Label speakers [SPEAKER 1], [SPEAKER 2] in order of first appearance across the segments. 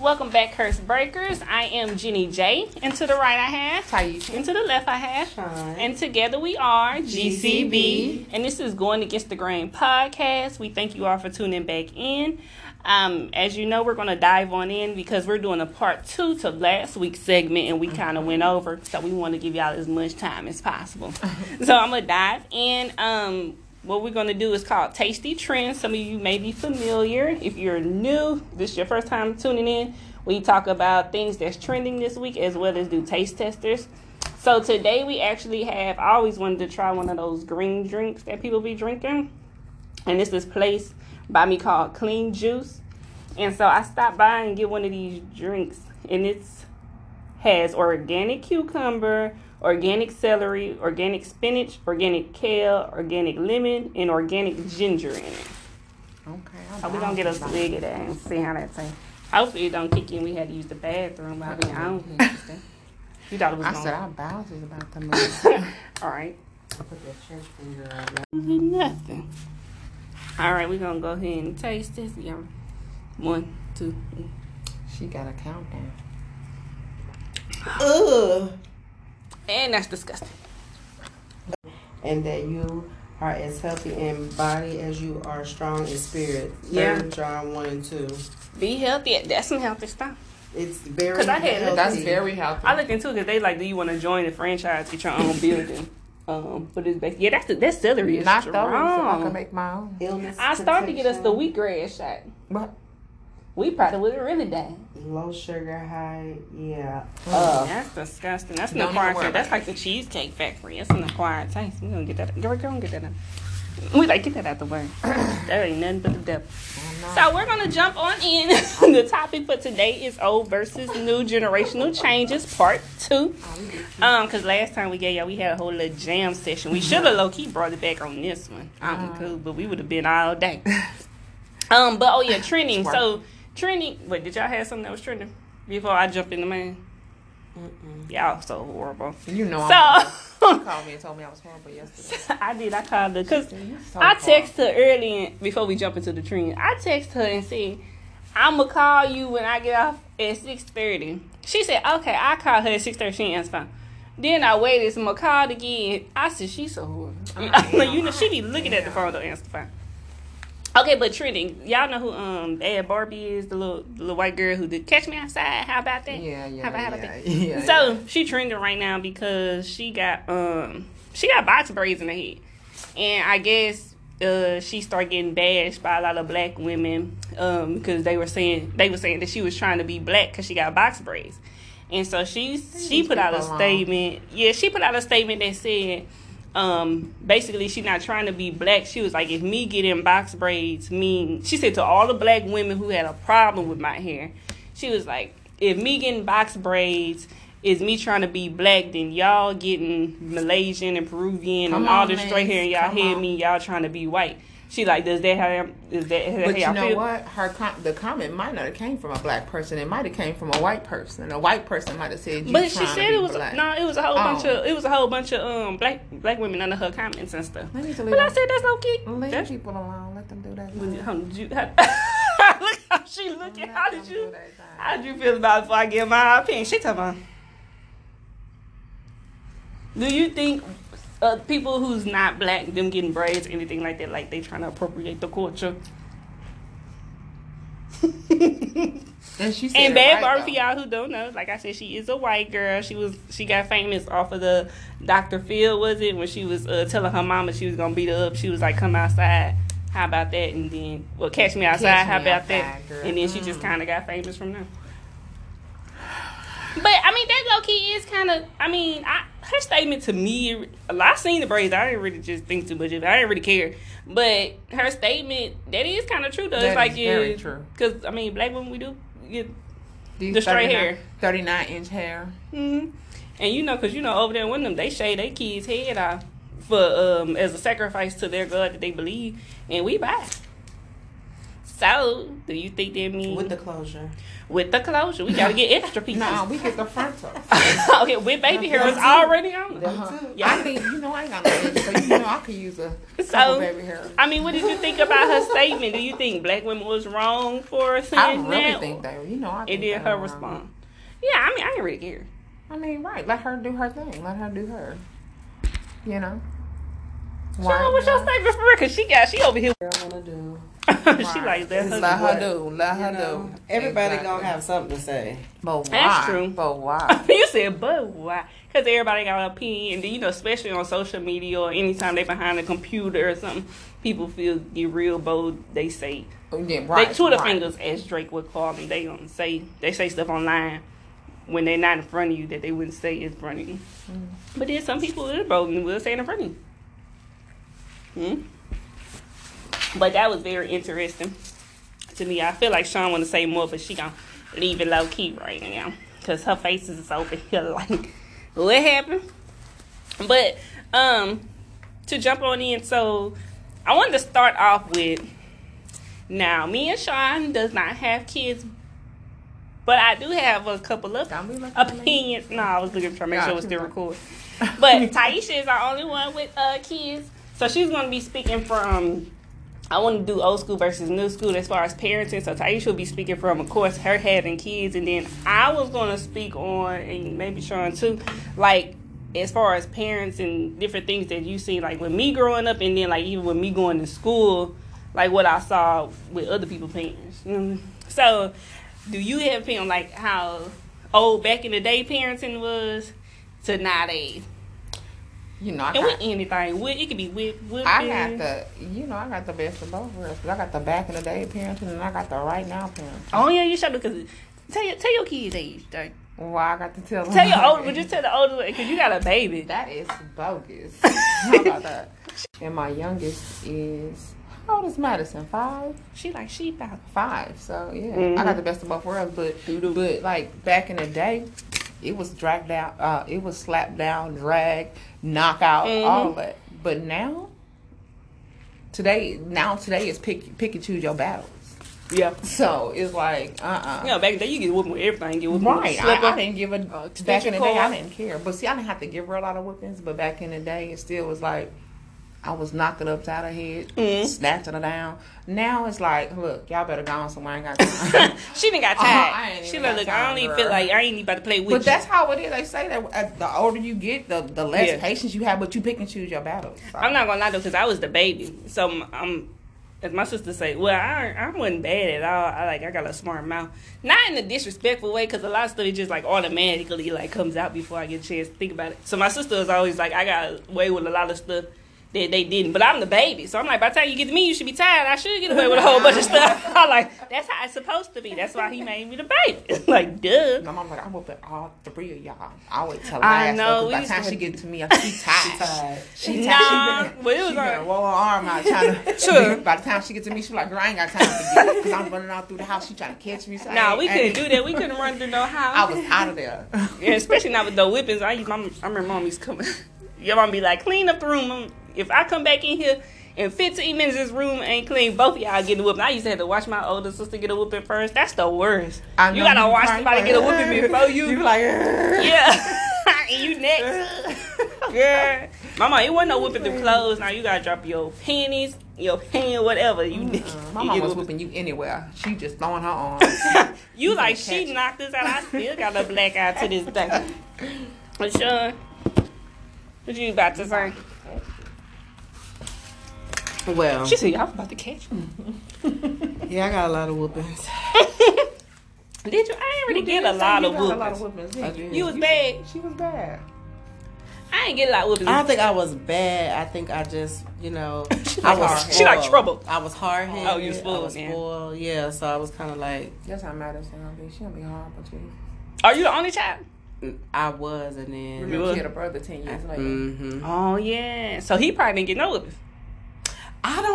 [SPEAKER 1] Welcome back, Curse Breakers. I am Jenny J. And to the right I have
[SPEAKER 2] Taisha.
[SPEAKER 1] And to the left I have
[SPEAKER 2] Sean.
[SPEAKER 1] And together we are GCB.
[SPEAKER 2] GCB.
[SPEAKER 1] And this is Going Against the Grain podcast. We thank you all for tuning back in. Um, as you know, we're going to dive on in because we're doing a part two to last week's segment and we kind of went over. So we want to give y'all as much time as possible. so I'm going to dive in. Um, what we're going to do is called Tasty Trends. Some of you may be familiar. If you're new, this is your first time tuning in, we talk about things that's trending this week as well as do taste testers. So today we actually have, I always wanted to try one of those green drinks that people be drinking. And it's this is place by me called Clean Juice. And so I stopped by and get one of these drinks. And it's has organic cucumber, organic celery, organic spinach, organic kale, organic lemon, and organic ginger in it.
[SPEAKER 2] Okay.
[SPEAKER 1] So we're gonna get a swig of that and see how that tastes. Hopefully it don't kick in. We had to use the bathroom. I mean, I don't think. You thought it was
[SPEAKER 2] I said our bowels is about to move.
[SPEAKER 1] All right.
[SPEAKER 2] I Put that church finger up.
[SPEAKER 1] Nothing. All right, we're gonna go ahead and taste this. Yeah. One, two. three.
[SPEAKER 2] She got a countdown.
[SPEAKER 3] Ugh.
[SPEAKER 1] And that's disgusting.
[SPEAKER 3] And that you are as healthy in body as you are strong in spirit.
[SPEAKER 1] Yeah.
[SPEAKER 3] Third John 1 and 2.
[SPEAKER 1] Be healthy. That's some healthy stuff.
[SPEAKER 3] It's very
[SPEAKER 1] 'Cause I had-
[SPEAKER 3] healthy.
[SPEAKER 2] That's very healthy.
[SPEAKER 1] I looked into it because they like, do you want to join the franchise, get your own building? Um, but it's basically, yeah, that's the, that celery is
[SPEAKER 2] Not those. If I can make my own.
[SPEAKER 3] illness.
[SPEAKER 1] I started to get us the wheatgrass shot.
[SPEAKER 2] What?
[SPEAKER 1] We probably would have really died.
[SPEAKER 3] Low sugar, high. Yeah.
[SPEAKER 1] Uh, that's disgusting. That's an
[SPEAKER 2] Don't
[SPEAKER 1] acquired taste. That's like the cheesecake factory. That's an acquired taste. We gonna get that. Go, go and get that. Out. We like get that out the way. that ain't nothing but the devil. So we're gonna jump on in. the topic for today is old versus new generational changes, part two. Um, cause last time we gave y'all we had a whole little jam session. We should have low key brought it back on this one. I'm cool, but we would have been all day. Um, but oh yeah, trending. So trending. Wait, did y'all have something that was trending before I jump in the man? Y'all so horrible.
[SPEAKER 2] You know
[SPEAKER 1] So
[SPEAKER 2] She called me and told me I was horrible yesterday.
[SPEAKER 1] I did. I called her because
[SPEAKER 2] so
[SPEAKER 1] I texted her early in- before we jump into the trend. I texted her and said, "I'ma call you when I get off at 6.30. She said, "Okay." I called her at six thirty. She answered phone. Then I waited. Some more called again. I said, "She's so horrible." you know, she be looking at the phone. Don't answer phone. Okay, but trending. Y'all know who um Bad Barbie is? The little the little white girl who did Catch Me Outside. How about that?
[SPEAKER 2] Yeah, yeah,
[SPEAKER 1] How about, how about
[SPEAKER 2] yeah,
[SPEAKER 1] that?
[SPEAKER 2] yeah,
[SPEAKER 1] So she trending right now because she got um she got box braids in her head, and I guess uh she started getting bashed by a lot of black women um because they were saying they were saying that she was trying to be black because she got box braids, and so she she put out a statement. Yeah, she put out a statement that said. Um, basically, she not trying to be black. She was like, if me getting box braids mean, she said to all the black women who had a problem with my hair, she was like, if me getting box braids is me trying to be black, then y'all getting Malaysian and Peruvian
[SPEAKER 2] Come
[SPEAKER 1] and all
[SPEAKER 2] on,
[SPEAKER 1] this straight hair in y'all
[SPEAKER 2] Come
[SPEAKER 1] head
[SPEAKER 2] on.
[SPEAKER 1] mean y'all trying to be white. She like, does that how is that how
[SPEAKER 2] But you know
[SPEAKER 1] feel?
[SPEAKER 2] what? Her com- the comment might not have came from a black person. It might have came from a white person. A white person might have said, you
[SPEAKER 1] But she said it was
[SPEAKER 2] black.
[SPEAKER 1] no, it was a whole
[SPEAKER 2] Oh.
[SPEAKER 1] bunch of it was a whole bunch of um black black women under her comments and stuff.
[SPEAKER 2] Need to
[SPEAKER 1] But I said that's okay.
[SPEAKER 2] leave
[SPEAKER 1] That's,
[SPEAKER 2] people alone. Let them do that.
[SPEAKER 1] When you- how did you, how, look how she looking. How did you? How did you feel about it before I give my opinion? She talking about. Do you think uh, people who's not black, them getting braids, anything like that, like they trying to appropriate the culture?
[SPEAKER 2] And she said
[SPEAKER 1] And Bad
[SPEAKER 2] right,
[SPEAKER 1] for y'all who don't know, like I said, she is a white girl. She was she got famous off of the Dr. Phil, was it? When she was uh, telling her mama she was gonna beat her up. She was like, "Come outside." How about that? And then, well, catch me outside.
[SPEAKER 2] Catch
[SPEAKER 1] how
[SPEAKER 2] Me
[SPEAKER 1] about that?
[SPEAKER 2] Girl.
[SPEAKER 1] And then she just
[SPEAKER 2] Mm.
[SPEAKER 1] kind of got famous from there. But I mean, that low key is kind of. I mean, I, her statement to me. I seen the braids. I didn't really just think too much of it. I didn't really care. But her statement that is kind of true though.
[SPEAKER 2] That
[SPEAKER 1] it's like
[SPEAKER 2] is very true.
[SPEAKER 1] Because I mean, black women we do get
[SPEAKER 2] These
[SPEAKER 1] the straight
[SPEAKER 2] 39
[SPEAKER 1] hair.
[SPEAKER 2] 39 inch hair.
[SPEAKER 1] hmm And you know, cause you know, over there in one of them, they shave their kids' head off for um as a sacrifice to their God that they believe, and we buy. So, do you think that means
[SPEAKER 3] With the closure.
[SPEAKER 1] With the closure, we gotta get extra pieces?
[SPEAKER 2] Nah, we get the frontal.
[SPEAKER 1] okay, with baby hair is already on. it.
[SPEAKER 2] Uh-huh.
[SPEAKER 1] Yeah.
[SPEAKER 2] I think you know I ain't got no edge, so you know I could use a
[SPEAKER 1] So-
[SPEAKER 2] baby hair.
[SPEAKER 1] I mean, what did you think about her statement? Do you think black women was wrong for saying that?
[SPEAKER 2] I really
[SPEAKER 1] that?
[SPEAKER 2] think that you know I.
[SPEAKER 1] And
[SPEAKER 2] think
[SPEAKER 1] then
[SPEAKER 2] that
[SPEAKER 1] her
[SPEAKER 2] wrong.
[SPEAKER 1] response. Yeah, I mean, I ain't really care.
[SPEAKER 2] I mean, right? Let her do her thing. Let her do her. You know.
[SPEAKER 1] Sean, what's your statement for real? Cause she got she over here.
[SPEAKER 3] What I wanna do.
[SPEAKER 1] She like that.
[SPEAKER 3] It's
[SPEAKER 2] Let her
[SPEAKER 3] what-
[SPEAKER 2] do. Let her
[SPEAKER 3] know,
[SPEAKER 2] do.
[SPEAKER 3] everybody
[SPEAKER 2] Exactly.
[SPEAKER 3] gonna have something to say.
[SPEAKER 2] But why?
[SPEAKER 1] That's true.
[SPEAKER 2] But why?
[SPEAKER 1] you said, but why? Because everybody got an opinion, and you know, especially on social media or anytime they behind a computer or something, people feel get real bold. They say
[SPEAKER 2] yeah, right.
[SPEAKER 1] they Twitter
[SPEAKER 2] right.
[SPEAKER 1] fingers, as Drake would call them. They don't say they say stuff online when they're not in front of you that they wouldn't say in front of you.
[SPEAKER 2] Mm.
[SPEAKER 1] But then some people is bold and will say in front of you. Hmm? But that was very interesting to me. I feel like Sean want to say more, but she gonna leave it low key right now because her face is over here like, what happened? But um, to jump on in, so I wanted to start off with now. Me and Sean does not have kids, but I do have a couple of
[SPEAKER 2] Don't be looking at me.
[SPEAKER 1] opinions. No, I was looking to make sure it was still recording. But Taisha is our only one with uh kids, so she's gonna be speaking from. I want to do old school versus new school as far as parenting. So Taisha will be speaking from, of course, her having kids, and then I was gonna speak on, and maybe Sean too, like as far as parents and different things that you see, like with me growing up, and then like even with me going to school, like what I saw with other people's parents. So, do you have on like how old back in the day parenting was to nowadays?
[SPEAKER 2] You know, I
[SPEAKER 1] And with anything, with it could be with with.
[SPEAKER 2] I got the, you know, I got the best of both worlds. I got the back in the day parenting, and I got the right now parenting.
[SPEAKER 1] Oh yeah, you should because tell your tell your kids age. Like,
[SPEAKER 2] Well, I got to tell them.
[SPEAKER 1] tell your older, but just tell the older one because you got a baby.
[SPEAKER 2] That is bogus. How about that? And my youngest is how old is Madison? Five.
[SPEAKER 1] She like she about
[SPEAKER 2] Five. So yeah,
[SPEAKER 1] Mhm.
[SPEAKER 2] I got the best of both worlds. But
[SPEAKER 1] Doo-doo.
[SPEAKER 2] but like back in the day, it was dragged out. Uh, it was slapped down, drag, knockout,
[SPEAKER 1] Mhm.
[SPEAKER 2] all that. But now, today, now today is pick pick and choose your battles.
[SPEAKER 1] yeah.
[SPEAKER 2] So it's like uh uh
[SPEAKER 1] You know, back in the day you get whooping with everything. Get whooping
[SPEAKER 2] Right,
[SPEAKER 1] with
[SPEAKER 2] I, I didn't give a back
[SPEAKER 1] Uh, extension
[SPEAKER 2] in the day. I didn't care, but see, I didn't have to give her a lot of whippings. But back in the day, it still was like I was knocking upside her head,
[SPEAKER 1] Mhm.
[SPEAKER 2] snatching her down. Now it's like, look, y'all better go on somewhere. I ain't got time.
[SPEAKER 1] she didn't got
[SPEAKER 2] Uh-huh. I ain't
[SPEAKER 1] she like, look, I don't even feel like I ain't even about to play with
[SPEAKER 2] but
[SPEAKER 1] you.
[SPEAKER 2] But that's how it is. They say that uh, the older you get, the the less
[SPEAKER 1] Yeah.
[SPEAKER 2] patience you have, but you pick and choose your battles. So.
[SPEAKER 1] I'm not gonna lie though, because I was the baby. So I'm, as my sister say, well, I I wasn't bad at all. I like I got a smart mouth, not in a disrespectful way, because a lot of stuff it just like automatically like comes out before I get a chance to think about it. So my sister was always like, I got away with a lot of stuff. That they didn't, but I'm the baby, so I'm like. By the time you get to me, you should be tired. I should get away with a whole bunch of stuff. I'm like, that's how it's supposed to be. That's why he made me the baby. like, duh.
[SPEAKER 2] My mom's like, I'm whooping all three of y'all. I wait till
[SPEAKER 1] I know,
[SPEAKER 2] though, 'cause
[SPEAKER 1] we
[SPEAKER 2] By the
[SPEAKER 1] used
[SPEAKER 2] time
[SPEAKER 1] to-
[SPEAKER 2] she get to me, she tired.
[SPEAKER 3] tired.
[SPEAKER 2] She
[SPEAKER 1] Nah,
[SPEAKER 2] tired. She been,
[SPEAKER 1] but it was
[SPEAKER 2] she
[SPEAKER 1] like-
[SPEAKER 2] been roll her arm out trying to.
[SPEAKER 1] Sure.
[SPEAKER 2] By the time she get to me, she like, girl, I ain't got time to get because I'm running out through the house. She trying to catch me. So I
[SPEAKER 1] Nah,
[SPEAKER 2] ain't-
[SPEAKER 1] we
[SPEAKER 2] I
[SPEAKER 1] couldn't
[SPEAKER 2] ain't-
[SPEAKER 1] do that. We couldn't run through no house.
[SPEAKER 2] I was out of there.
[SPEAKER 1] Yeah, especially not with the whippings. I used my, I remember mom used to. Your mom be like, clean up the room. Um, If I come back in here in 15 minutes, this room ain't clean. Both of y'all getting a whooping. I used to have to watch my older sister get a whooping first. That's the worst.
[SPEAKER 2] I
[SPEAKER 1] You gotta watch somebody
[SPEAKER 2] like,
[SPEAKER 1] get a whooping before you.
[SPEAKER 2] You like,
[SPEAKER 1] yeah, and you next, girl. Mama, it wasn't no whooping through clothes. Now you gotta drop your panties, your pan, whatever. You, next.
[SPEAKER 2] Uh, my
[SPEAKER 1] You
[SPEAKER 2] mom
[SPEAKER 1] get
[SPEAKER 2] was
[SPEAKER 1] a
[SPEAKER 2] whooping you anywhere. She just throwing her arms.
[SPEAKER 1] You like
[SPEAKER 2] catch
[SPEAKER 1] she
[SPEAKER 2] it.
[SPEAKER 1] knocked us out. I still got a black eye to this day. But Sean, what you about to say?
[SPEAKER 3] Well,
[SPEAKER 1] She said, "Y'all about to catch you."
[SPEAKER 3] yeah, I got a lot of whoopings.
[SPEAKER 1] Did you? I ain't really get
[SPEAKER 2] did
[SPEAKER 1] a lot
[SPEAKER 2] you
[SPEAKER 1] of
[SPEAKER 2] got a lot of
[SPEAKER 1] whoopings.
[SPEAKER 2] whoopings,
[SPEAKER 3] I
[SPEAKER 2] you?
[SPEAKER 3] did.
[SPEAKER 1] You was
[SPEAKER 2] You-
[SPEAKER 1] bad.
[SPEAKER 2] She was bad.
[SPEAKER 1] I ain't get a lot of whoopings.
[SPEAKER 3] I don't think I was bad. I think I just, you know, I
[SPEAKER 1] like
[SPEAKER 3] was.
[SPEAKER 1] hard- she like trouble.
[SPEAKER 3] I was hard headed.
[SPEAKER 1] Oh, you spoiled,
[SPEAKER 3] I was
[SPEAKER 1] yeah.
[SPEAKER 3] spoiled. Yeah, so I was kind of like,
[SPEAKER 2] That's how Madison gonna be. She gonna be hard, but you.
[SPEAKER 1] Are you the only child?
[SPEAKER 3] I was, and then.
[SPEAKER 2] Remember, she had a brother ten years later.
[SPEAKER 3] hmm
[SPEAKER 1] Oh yeah. So he probably didn't get no whoopings
[SPEAKER 3] I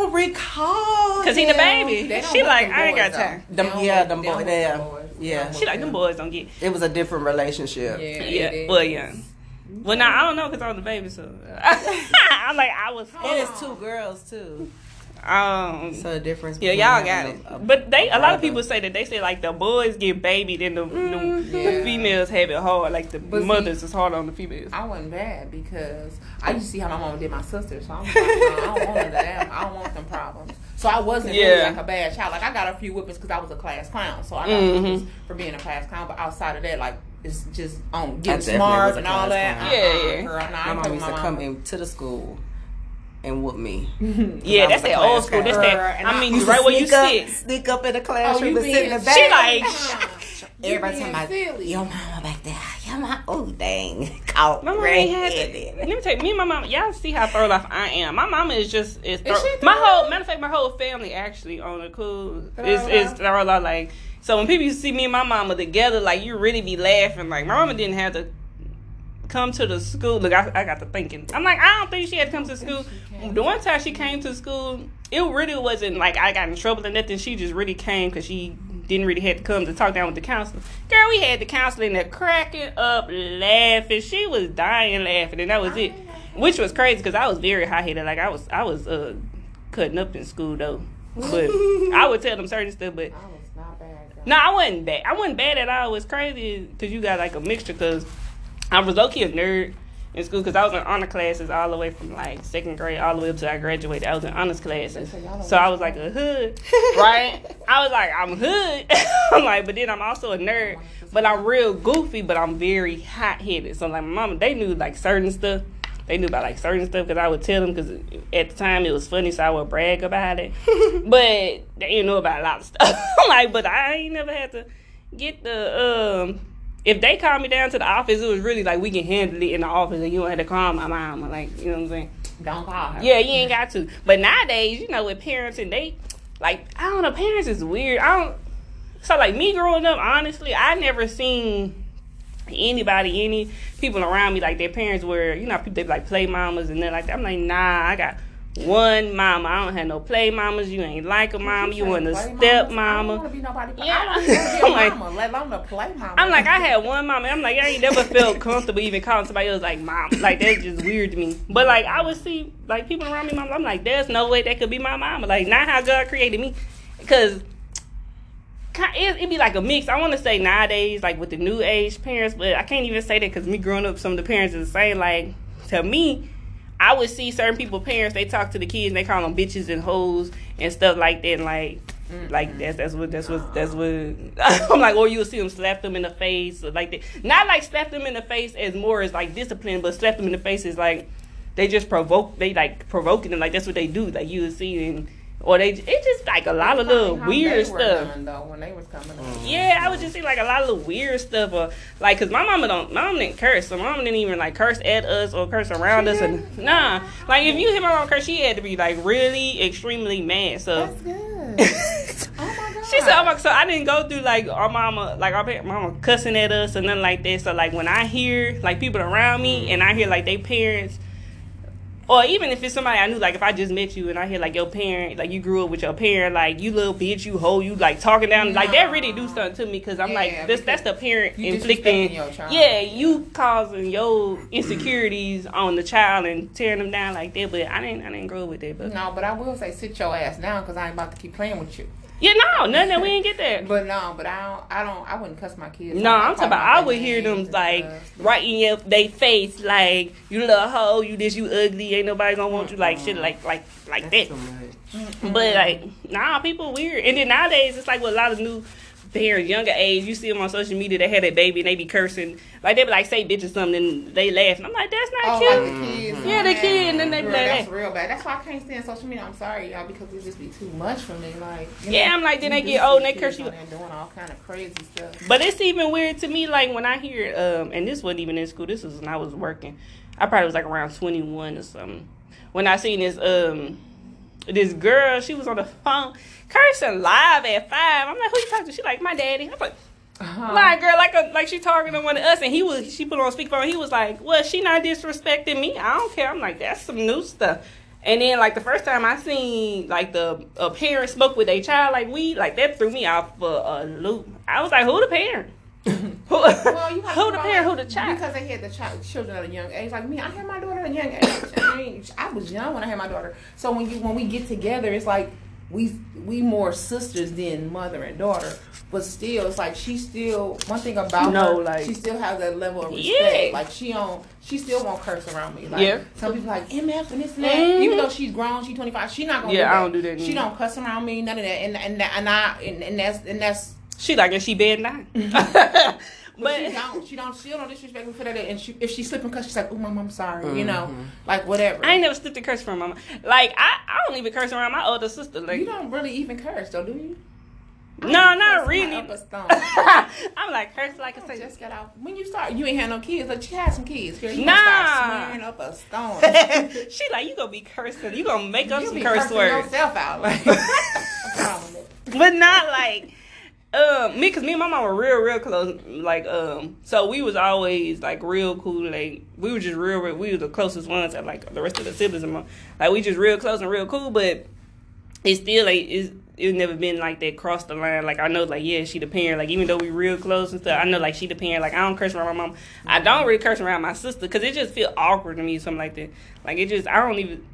[SPEAKER 3] don't recall.
[SPEAKER 1] because he the baby. She like I ain't got time.
[SPEAKER 3] Them- yeah,
[SPEAKER 2] whoop-
[SPEAKER 3] them
[SPEAKER 2] they don't
[SPEAKER 3] boy- yeah.
[SPEAKER 2] boys.
[SPEAKER 3] Yeah.
[SPEAKER 1] She like them boys don't get.
[SPEAKER 3] It was a different relationship.
[SPEAKER 2] Yeah,
[SPEAKER 1] Yeah.
[SPEAKER 2] it is.
[SPEAKER 1] Well, yeah. Well, now I don't know because I was the baby, so I'm like I was.
[SPEAKER 3] And it's two girls too.
[SPEAKER 1] Um,
[SPEAKER 3] So the difference.
[SPEAKER 1] yeah, y'all got it.
[SPEAKER 3] a- a-
[SPEAKER 1] But they, a lot of people say that they say like the boys get babied and the, the, the
[SPEAKER 2] Yeah.
[SPEAKER 1] females have it hard. Like the
[SPEAKER 2] But see-
[SPEAKER 1] mothers is hard on the females.
[SPEAKER 2] I wasn't bad because I used to see how my mom did my sister, so I'm like, no, I don't want none of that. I don't want them problems. So I wasn't really like a bad child. Like I got a few whippings because I was a class clown, so I got
[SPEAKER 1] Mhm.
[SPEAKER 2] whippings for being a class clown. But outside of that, like it's just on getting smart and all that.
[SPEAKER 3] clown.
[SPEAKER 2] Uh-uh,
[SPEAKER 1] Yeah, yeah.
[SPEAKER 2] Girl, nah,
[SPEAKER 3] My mom
[SPEAKER 2] fucking
[SPEAKER 3] used
[SPEAKER 2] my
[SPEAKER 3] to come
[SPEAKER 2] mama.
[SPEAKER 3] into the school and whoop me.
[SPEAKER 1] Yeah, that's
[SPEAKER 3] was
[SPEAKER 1] that old school. That's that. I
[SPEAKER 2] I
[SPEAKER 1] mean,
[SPEAKER 2] used
[SPEAKER 1] right where you
[SPEAKER 3] up,
[SPEAKER 1] sit.
[SPEAKER 3] Sneak up in the
[SPEAKER 2] Oh,
[SPEAKER 3] classroom
[SPEAKER 2] you
[SPEAKER 3] and sit in the
[SPEAKER 2] being
[SPEAKER 3] back.
[SPEAKER 1] She like,
[SPEAKER 2] You
[SPEAKER 3] Everybody talking about
[SPEAKER 2] silly.
[SPEAKER 3] your mama back there. Your mama, oh dang, caught
[SPEAKER 1] My mama had to.
[SPEAKER 3] red-handed.
[SPEAKER 1] Let me tell you, me and my mama, y'all see how thrown off I am. My mama is just is, throw,
[SPEAKER 2] Is she
[SPEAKER 1] my whole matter of fact, my whole family actually on the cool
[SPEAKER 2] Thrown
[SPEAKER 1] is is
[SPEAKER 2] off?
[SPEAKER 1] thrown off like. So when people see me and my mama together, like you really be laughing. Like my mama didn't have to come to the school. Look, I, I got to thinking. I'm like, I don't think she had to come to school. The one time she came to school, it really wasn't like I got in trouble or nothing. She just really came because she didn't really have to come to talk down with the counselor. Girl, we had the counselor in there cracking up laughing. She was dying laughing, and that was it. Which was crazy because I was very high headed. Like I was, I was uh cutting up in school though. But I would tell them certain stuff, but
[SPEAKER 2] I was not bad. Girl.
[SPEAKER 1] no, I wasn't bad. I wasn't bad at all. It's crazy because you got like a mixture. Because I was low key a nerd in school because I was in honor classes all the way from like second grade all the way up to I graduated. I was in honors classes, so I was like a hood, right? I was like I'm hood. I'm like, but then I'm also a nerd. But I'm real goofy, but I'm very hot headed. So like my mama, they knew like certain stuff. They knew about like certain stuff because I would tell them because at the time it was funny, so I would brag about it. but they didn't know about a lot of stuff. I'm like, but I ain't never had to get the um. If they called me down to the office, it was really like we can handle it in the office, and you don't have to call my mom. Like you know what I'm saying?
[SPEAKER 2] Don't call her.
[SPEAKER 1] Yeah, you ain't got to. But nowadays, you know, with parents and they, like, I don't know, parents is weird. I don't. So like me growing up, honestly, I never seen anybody, any people around me like their parents were, you know, people they like play mamas and then like that. I'm like, nah, I got one mama. I don't have no play mamas. You ain't like a mama. You want a step
[SPEAKER 2] mamas? I don't
[SPEAKER 1] mama.
[SPEAKER 2] want to be nobody.
[SPEAKER 1] Yeah.
[SPEAKER 2] Yeah. I don't want to be a
[SPEAKER 1] I'm like-
[SPEAKER 2] mama, let alone a play mama.
[SPEAKER 1] I'm like, I had one mama. I'm like, I ain't never felt comfortable even calling somebody else like mom. Like that's just weird to me. But like I would see like people around me, mom. I'm like, there's no way that could be my mama. Like not how God created me, because it, it'd be like a mix. I want to say nowadays, like with the new age parents, but I can't even say that because me growing up, some of the parents is the same. Like to me, I would see certain people parents they talk to the kids and they call them bitches and hoes and stuff like that. And like, like that's that's what that's what that's what I'm like. Or you'll see them slap them in the face like that. Not like slap them in the face as more as like discipline, but slap them in the face is like they just provoke. They like provoking them. Like that's what they do. Like you would see and. Or they, it's just like a lot of little weird stuff.
[SPEAKER 2] though, when they was coming up.
[SPEAKER 1] Yeah, I would just see like a lot of the weird stuff, or like, cause my mama don't, my mom didn't curse, so my mom didn't even like curse at us or curse around us, and nah, like if you hear my mom curse, she had to be like really extremely mad. So
[SPEAKER 2] That's good. oh my god.
[SPEAKER 1] she said, "Oh my!" So I didn't go through like our mama, like our mama cussing at us or nothing like that. So like when I hear like people around me mm. and I hear like they parents. Or even if it's somebody I knew, like if I just met you and I hear like your parent, like you grew up with your parent, like you little bitch, you hoe, you like talking down, like that really do something to me because I'm
[SPEAKER 2] Yeah,
[SPEAKER 1] like, this that's the parent inflicting,
[SPEAKER 2] your child.
[SPEAKER 1] yeah, you causing your insecurities on the child and tearing them down like that. But I didn't, I didn't grow up with that. But
[SPEAKER 2] No, but I will say sit your ass down because I ain't about to keep playing with you.
[SPEAKER 1] Yeah, no, nothing that we didn't get that.
[SPEAKER 2] But no, but I don't. I don't. I wouldn't cuss my kids.
[SPEAKER 1] No. I'm talking about I would hear them like
[SPEAKER 2] stuff.
[SPEAKER 1] right in your they face like you little hoe, you this, you ugly, ain't nobody gonna want you like shit like like like
[SPEAKER 3] That's
[SPEAKER 1] that.
[SPEAKER 3] too much.
[SPEAKER 1] But like nah, people weird. And then nowadays it's like with a lot of new parents, younger age, you see them on social media, they had a baby and they be cursing. Like they be like say bitch or something and they laugh. And I'm like, that's not
[SPEAKER 2] Oh,
[SPEAKER 1] cute.
[SPEAKER 2] like the kids.
[SPEAKER 1] Yeah, the kid, and then they
[SPEAKER 2] Girl,
[SPEAKER 1] play
[SPEAKER 2] That's
[SPEAKER 1] that.
[SPEAKER 2] real bad. That's why I can't stand social media. I'm sorry, y'all, because it just be too much for me. Like,
[SPEAKER 1] Yeah,
[SPEAKER 2] know,
[SPEAKER 1] I'm like, then they get old and they curse you.
[SPEAKER 2] there doing all kind of crazy stuff.
[SPEAKER 1] But it's even weird to me, like when I hear, um, and this wasn't even in school. This was when I was working. I probably was like around twenty one or something. When I seen this, um, this girl, she was on the phone cursing live at five. I'm like, who you talking to? She like my daddy. I'm like,
[SPEAKER 2] Uh-huh.
[SPEAKER 1] like girl, like a, like she talking to one of us, and he was she put on speakerphone. He was like, well, she not disrespecting me. I don't care. I'm like, that's some new stuff. And then like the first time I seen like the a parent smoke with a child like we like that threw me off for a loop. I was like, who the parent? Who,
[SPEAKER 2] Well, you have
[SPEAKER 1] who the parent, who the child?
[SPEAKER 2] Because they had the child, children at a young age. Like me, I had my daughter at a young age. I mean, I was young when I had my daughter. So when you when we get together, it's like we we more sisters than mother and daughter. But still, it's like she still one thing about
[SPEAKER 1] No,
[SPEAKER 2] her,
[SPEAKER 1] like-
[SPEAKER 2] she still has that level of respect.
[SPEAKER 1] Yeah.
[SPEAKER 2] Like she don't, she still won't curse around me. Like
[SPEAKER 1] Yeah.
[SPEAKER 2] some people like MF and this and that.
[SPEAKER 1] Mhm.
[SPEAKER 2] Even though she's grown, she's twenty five. She not gonna.
[SPEAKER 1] Yeah,
[SPEAKER 2] do that.
[SPEAKER 1] I don't do that
[SPEAKER 2] She don't cuss around me, none of that. And and and I and, and that's and that's
[SPEAKER 1] She like and she bad down.
[SPEAKER 2] but, she don't. She don't. She don't disrespect me for that. And she, if she slipping and cuss, she's like, "Oh, mom, I'm sorry." You know, mm-hmm. like whatever.
[SPEAKER 1] I ain't never slipped a curse from my mom. Like I, I don't even curse around my older sister. Like
[SPEAKER 2] you don't really even curse, though, do you?
[SPEAKER 1] no, not really.
[SPEAKER 2] my upper stomach.
[SPEAKER 1] I'm like curse like a
[SPEAKER 2] I
[SPEAKER 1] saint.
[SPEAKER 2] just got out. When you start, you ain't had no kids. Like you had some kids. Girl, you
[SPEAKER 1] Nah.
[SPEAKER 2] start swearing up a stone.
[SPEAKER 1] she like you gonna be cursing. You gonna make up
[SPEAKER 2] you
[SPEAKER 1] some curse words,
[SPEAKER 2] yourself out. Like,
[SPEAKER 1] but not like. Um, me, cause me and my mom were real, real close. Like, um, so we was always like real cool. Like, we were just real, real we were the closest ones at like the rest of the siblings. And my, like, we just real close and real cool. But it's still like it's it's never been like that cross the line. Like I know, like yeah, she the parent. Like even though we real close and stuff, I know like she the parent. Like I don't curse around my mom. I don't really curse around my sister because it just feel awkward to me. Something like that. Like it just I don't even.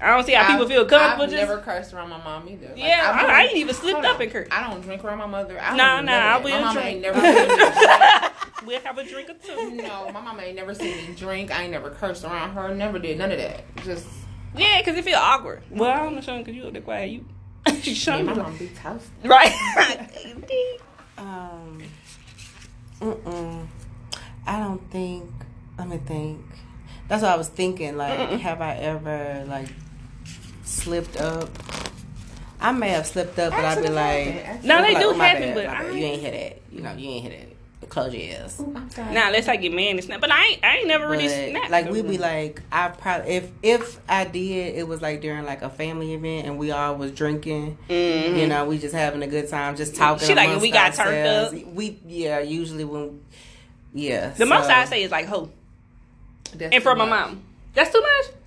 [SPEAKER 1] I don't see how people
[SPEAKER 2] I've-
[SPEAKER 1] feel comfortable.
[SPEAKER 2] I've
[SPEAKER 1] just
[SPEAKER 2] never cursed around my mom either. Like,
[SPEAKER 1] yeah,
[SPEAKER 2] I've
[SPEAKER 1] I, I ain't even slipped up and curse.
[SPEAKER 2] I don't drink around my mother. I don't
[SPEAKER 1] Nah,
[SPEAKER 2] do
[SPEAKER 1] nah, I will
[SPEAKER 2] My mama
[SPEAKER 1] drink.
[SPEAKER 2] ain't never seen me drink.
[SPEAKER 1] we'll have a drink or two.
[SPEAKER 2] No, my mama ain't never seen me drink. I ain't never cursed around her. Never did none of that. Just
[SPEAKER 1] Yeah, because it feel awkward. Well, I don't know, Sean, because you up there quiet. You, you
[SPEAKER 2] yeah,
[SPEAKER 1] Sean,
[SPEAKER 2] my
[SPEAKER 1] was
[SPEAKER 2] mom be toast.
[SPEAKER 1] right?
[SPEAKER 3] Um, mm-mm. I don't think. Let me think. That's what I was thinking. Like, have I ever like slipped up? I may have slipped up, but I'd be like.
[SPEAKER 1] No, they
[SPEAKER 3] like,
[SPEAKER 1] do
[SPEAKER 3] oh,
[SPEAKER 1] happen, but. I
[SPEAKER 3] you ain't hit it. You know, you ain't hit it. Close your ears.
[SPEAKER 2] Ooh, I'm sorry.
[SPEAKER 1] Nah, let's I get mad and snap. But I ain't, I ain't never really snapped.
[SPEAKER 3] like we be like, I probably if if I did, it was like during like a family event and we all was drinking.
[SPEAKER 1] Mhm.
[SPEAKER 3] You know, we just having a good time, just talking.
[SPEAKER 1] She like, we got turned
[SPEAKER 3] up. We yeah, usually when yeah.
[SPEAKER 1] the most I say is like ho
[SPEAKER 2] That's
[SPEAKER 1] in front
[SPEAKER 2] too
[SPEAKER 1] of my mom. That's too much.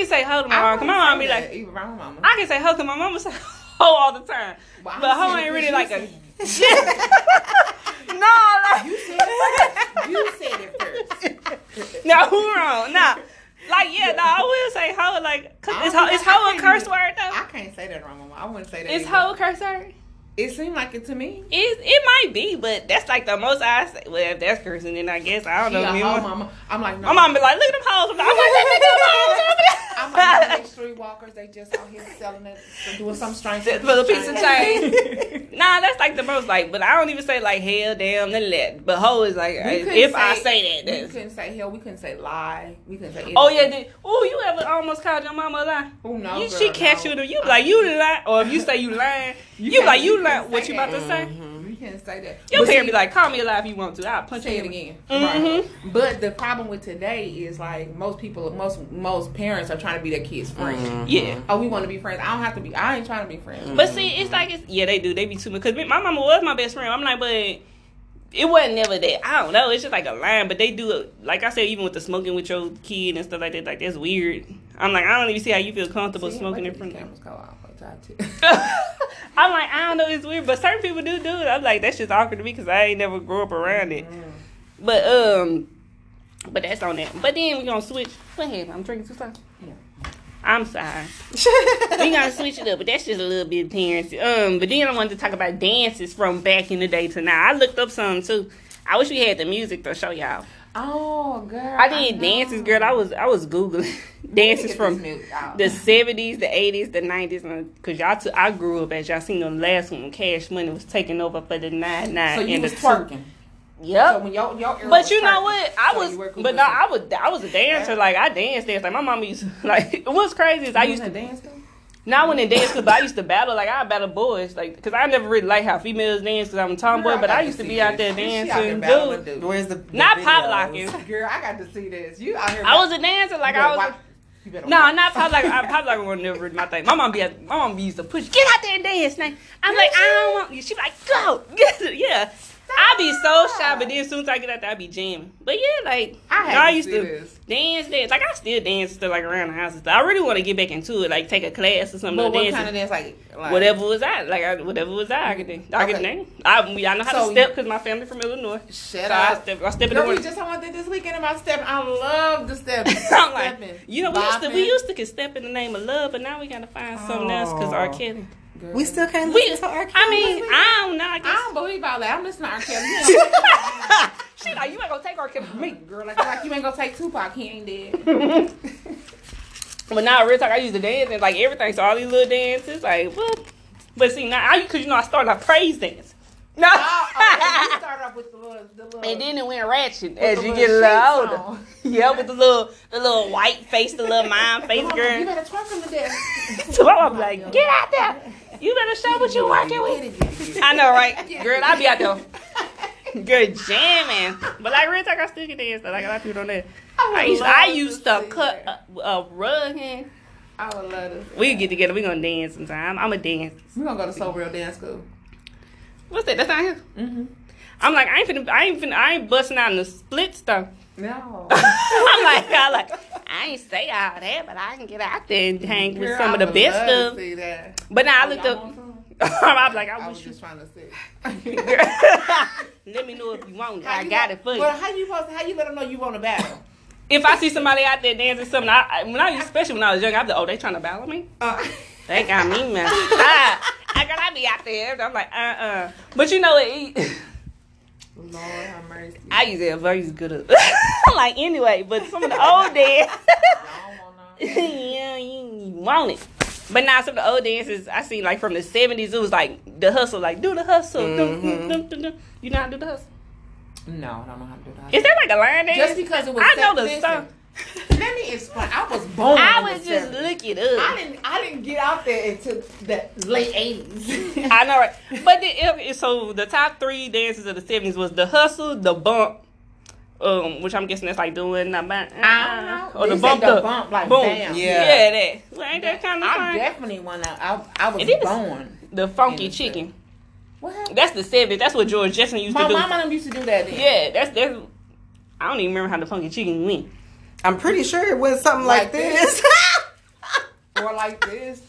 [SPEAKER 2] Yeah,
[SPEAKER 1] can say ho to my
[SPEAKER 2] I
[SPEAKER 1] mom. Come
[SPEAKER 2] wouldn't
[SPEAKER 1] on,
[SPEAKER 2] say
[SPEAKER 1] be like,
[SPEAKER 2] even around my mama.
[SPEAKER 1] I can say ho because my mama say ho all the time.
[SPEAKER 2] Well,
[SPEAKER 1] But ho ain't really like a. no, like
[SPEAKER 2] You said it first. You said it first.
[SPEAKER 1] no, who wrong? Nah, like yeah, no, I will say ho like cause it's
[SPEAKER 2] don't
[SPEAKER 1] ho.
[SPEAKER 2] think
[SPEAKER 1] It's
[SPEAKER 2] I
[SPEAKER 1] ho a curse word though.
[SPEAKER 2] I can't say that my mama. I wouldn't say that.
[SPEAKER 1] It's
[SPEAKER 2] either.
[SPEAKER 1] ho a curse word.
[SPEAKER 2] It seemed like it to me.
[SPEAKER 1] It it might be, but that's like the most I say. Well, if that's cursing, then I guess I don't
[SPEAKER 2] She
[SPEAKER 1] know. Me,
[SPEAKER 2] mama. I'm like, no.
[SPEAKER 1] my mom be like, look at them hoes. I'm like,
[SPEAKER 2] I'm
[SPEAKER 1] nigga
[SPEAKER 2] like,
[SPEAKER 1] hoes
[SPEAKER 2] they street walkers. They just out here selling it, doing some strange.
[SPEAKER 1] For the piece of change. nah, that's like the most like, but I don't even say like hell, damn, none of that. But hoe is like,
[SPEAKER 2] couldn't
[SPEAKER 1] if I say that,
[SPEAKER 2] we couldn't say hell. We couldn't say lie. We couldn't say.
[SPEAKER 1] Oh yeah,
[SPEAKER 2] anything.
[SPEAKER 1] did, oh you ever almost called your mama a lie?
[SPEAKER 2] Oh no,
[SPEAKER 1] you,
[SPEAKER 2] girl,
[SPEAKER 1] she catch
[SPEAKER 2] no.
[SPEAKER 1] you, you be like you lie, or if you say you lying, you,
[SPEAKER 2] can't-
[SPEAKER 1] like you
[SPEAKER 2] you
[SPEAKER 1] lie. What you about
[SPEAKER 2] that.
[SPEAKER 1] to say?
[SPEAKER 2] You can't say that.
[SPEAKER 1] Your
[SPEAKER 2] But
[SPEAKER 1] parent
[SPEAKER 2] see,
[SPEAKER 1] be like, call me a lie if you want to. I'll punch
[SPEAKER 2] say
[SPEAKER 1] you
[SPEAKER 2] it again.
[SPEAKER 1] Mhm.
[SPEAKER 2] Right. But the problem with today is like most people, most most parents are trying to be their kids' friend.
[SPEAKER 1] Yeah.
[SPEAKER 2] Oh, we want to be friends. I don't have to be. I ain't trying to be friends.
[SPEAKER 1] But see, it's like it's yeah, they do. They be too much. Cause my mama was my best friend. I'm like, but it wasn't never that. I don't know. It's just like a line. But they do it. Like I said, even with the smoking with your kid and stuff like that. Like that's weird. I'm like, I don't even see how you feel comfortable
[SPEAKER 2] See,
[SPEAKER 1] smoking in front of
[SPEAKER 2] cameras go off. I'll try to.
[SPEAKER 1] I'm like, I don't know. It's weird. But certain people do do it. I'm like, that's just awkward to me because I ain't never grew up around it. But um, but that's on that. But then we gonna switch. What happened? I'm drinking too fast.
[SPEAKER 2] Yeah.
[SPEAKER 1] I'm sorry. we gotta switch it up, but that's just a little bit of parents. Um, but then I wanted to talk about dances from back in the day to now. I looked up some too. I wish we had the music to show y'all.
[SPEAKER 2] Oh, girl.
[SPEAKER 1] I did
[SPEAKER 2] know.
[SPEAKER 1] dances, girl. I was I was googling dances from
[SPEAKER 2] this music out.
[SPEAKER 1] the seventies, the eighties, the nineties, cause y'all. T- I grew up as y'all seen on the last one. Cash Money was taking over for the nine nine
[SPEAKER 2] So you
[SPEAKER 1] and
[SPEAKER 2] was
[SPEAKER 1] the
[SPEAKER 2] twerking.
[SPEAKER 1] Yep.
[SPEAKER 2] So when your your
[SPEAKER 1] But you know what? I
[SPEAKER 2] so
[SPEAKER 1] was,
[SPEAKER 2] you
[SPEAKER 1] but no. I was, I was a dancer. Like I danced, dance. Like my mom used, to, like what's crazy is I used to
[SPEAKER 2] dance though?
[SPEAKER 1] Now I went in dance club, but I used to battle like I battle boys, like because I never really like how females dance because I'm a tomboy,
[SPEAKER 2] Girl,
[SPEAKER 1] but
[SPEAKER 2] got
[SPEAKER 1] I used to
[SPEAKER 2] see
[SPEAKER 1] be out there
[SPEAKER 2] this. She out there
[SPEAKER 1] dancing,
[SPEAKER 2] battling
[SPEAKER 1] dude.
[SPEAKER 2] dudes.
[SPEAKER 3] Where's the, the
[SPEAKER 1] Not pop locking.
[SPEAKER 2] Girl, I got to see this. You out here?
[SPEAKER 1] I was a dancer, like I was.
[SPEAKER 2] watch- you better
[SPEAKER 1] No,
[SPEAKER 2] watch.
[SPEAKER 1] not pop like I pop like was never really my thing. My mom be at, my mom be used to push, get out there and dance now. I'm like, I don't want you. She be like, go, yeah. I be so shy, but then as soon as I get out there, I be jamming. But yeah, like
[SPEAKER 2] I
[SPEAKER 1] I used to
[SPEAKER 2] this.
[SPEAKER 1] dance, dance. Like I still dance still like around the house and stuff. I really want to get back into it, like take a class or something.
[SPEAKER 2] But what
[SPEAKER 1] dance.
[SPEAKER 2] kind of dance? Like, like
[SPEAKER 1] Whatever was that, like I, whatever was that, I could do. I could
[SPEAKER 2] Okay.
[SPEAKER 1] dance. I, I know how
[SPEAKER 2] So
[SPEAKER 1] to step because my family from Illinois.
[SPEAKER 2] Shut
[SPEAKER 1] So I
[SPEAKER 2] up.
[SPEAKER 1] step, I step in the morning.
[SPEAKER 2] just talking about this weekend about stepping. I love the stepping.
[SPEAKER 1] I'm like,
[SPEAKER 2] stepping.
[SPEAKER 1] you know, we used to we used to could step in the name of love, but now we gotta find something else because R. Kelly.
[SPEAKER 2] Girl.
[SPEAKER 3] We still can't
[SPEAKER 1] We,
[SPEAKER 3] to R. Kelly.
[SPEAKER 1] I mean, I don't know. I
[SPEAKER 2] I don't believe all that. I'm listening to R. Kelly. He ain't-
[SPEAKER 1] She like, you ain't gonna take R. Kelly from me.
[SPEAKER 2] Girl, like, like you ain't gonna take Tupac. He ain't dead.
[SPEAKER 1] But now, real talk, I used to dance and like everything. So all these little dances, like what? But see now, I because you know I started off praise dance. Oh, oh, no.
[SPEAKER 2] Oh, okay. You start off with the little, the little.
[SPEAKER 1] And then it went ratchet as you get a little
[SPEAKER 2] shades
[SPEAKER 1] older.
[SPEAKER 2] on.
[SPEAKER 1] Yeah, with the little, the little white face, the little mind face
[SPEAKER 2] girl. You
[SPEAKER 1] girl.
[SPEAKER 2] better twerk him the death.
[SPEAKER 1] So I'm like, get out there. You better show what you working with. I know, right? Girl, I'll be out there. Girl, jamming. But like real talk, I still can dance. though. Like a lot of people don't know. I used, I used to cut a, a rug in.
[SPEAKER 2] I would love to.
[SPEAKER 1] We get together. We gonna dance sometime. I'm a dance.
[SPEAKER 2] We're gonna go to Soul Real Dance School.
[SPEAKER 1] What's that? That's not here.
[SPEAKER 2] Mm-hmm.
[SPEAKER 1] I'm like, I ain't finna, I ain't finna, I ain't busting out in the split stuff.
[SPEAKER 2] No.
[SPEAKER 1] I'm like, I like, I ain't say all that, but I can get out there and hang with some
[SPEAKER 2] I
[SPEAKER 1] of the best
[SPEAKER 2] to
[SPEAKER 1] stuff.
[SPEAKER 2] See that.
[SPEAKER 1] But now I
[SPEAKER 2] Oh,
[SPEAKER 1] looked up. I'm like, I
[SPEAKER 2] I
[SPEAKER 1] wish
[SPEAKER 2] was
[SPEAKER 1] you.
[SPEAKER 2] just trying to say.
[SPEAKER 1] Let me know if you want it.
[SPEAKER 2] How
[SPEAKER 1] I got
[SPEAKER 2] know-
[SPEAKER 1] it for you.
[SPEAKER 2] Well, how you supposed? How you let them know you want to battle?
[SPEAKER 1] If I see somebody out there dancing something, I, I when I especially when I was young, I'd be like, oh, they trying to battle me.
[SPEAKER 2] Uh,
[SPEAKER 1] They got me, man. I, I gotta be out there. I'm like, uh, uh But you know what?
[SPEAKER 2] Lord have mercy.
[SPEAKER 1] I used to have very good. At, like anyway, but some of the old dance,
[SPEAKER 2] I don't want none.
[SPEAKER 1] yeah, you, you want it. But now some of the old dances I see like from the seventies, it was like the hustle, like do the hustle. Dum, dum, dum, dum, dum. You know how to do the hustle?
[SPEAKER 2] No, I don't know how to do that.
[SPEAKER 1] Is that like a line dance?
[SPEAKER 2] Just because it was.
[SPEAKER 1] I know the
[SPEAKER 2] listen,
[SPEAKER 1] song.
[SPEAKER 2] Let me explain. I was born.
[SPEAKER 1] I
[SPEAKER 2] in the
[SPEAKER 1] was just
[SPEAKER 2] 70s.
[SPEAKER 1] look it
[SPEAKER 2] I didn't. I didn't get out there until the late eighties.
[SPEAKER 1] I know, right? But the, it- so the top three dances of the seventies was the hustle, the bump, um, which I'm guessing that's like doing the bump,
[SPEAKER 2] I don't
[SPEAKER 1] or the bump,
[SPEAKER 2] say the
[SPEAKER 1] the
[SPEAKER 2] bump, like,
[SPEAKER 1] boom,
[SPEAKER 2] bam.
[SPEAKER 1] yeah,
[SPEAKER 3] Yeah.
[SPEAKER 1] that. Well, ain't that kind of funny?
[SPEAKER 2] I
[SPEAKER 1] fun?
[SPEAKER 2] definitely went out. I, I was
[SPEAKER 1] It is.
[SPEAKER 2] born.
[SPEAKER 1] The funky
[SPEAKER 2] in the
[SPEAKER 1] chicken.
[SPEAKER 2] What?
[SPEAKER 1] That's the seventies. That's what George Jetson used
[SPEAKER 2] My
[SPEAKER 1] to do.
[SPEAKER 2] mama and used to do that then.
[SPEAKER 1] Yeah, that's that's. I don't even remember how the funky chicken went.
[SPEAKER 3] I'm pretty sure it went something like,
[SPEAKER 2] Like
[SPEAKER 3] this.
[SPEAKER 2] Or like this.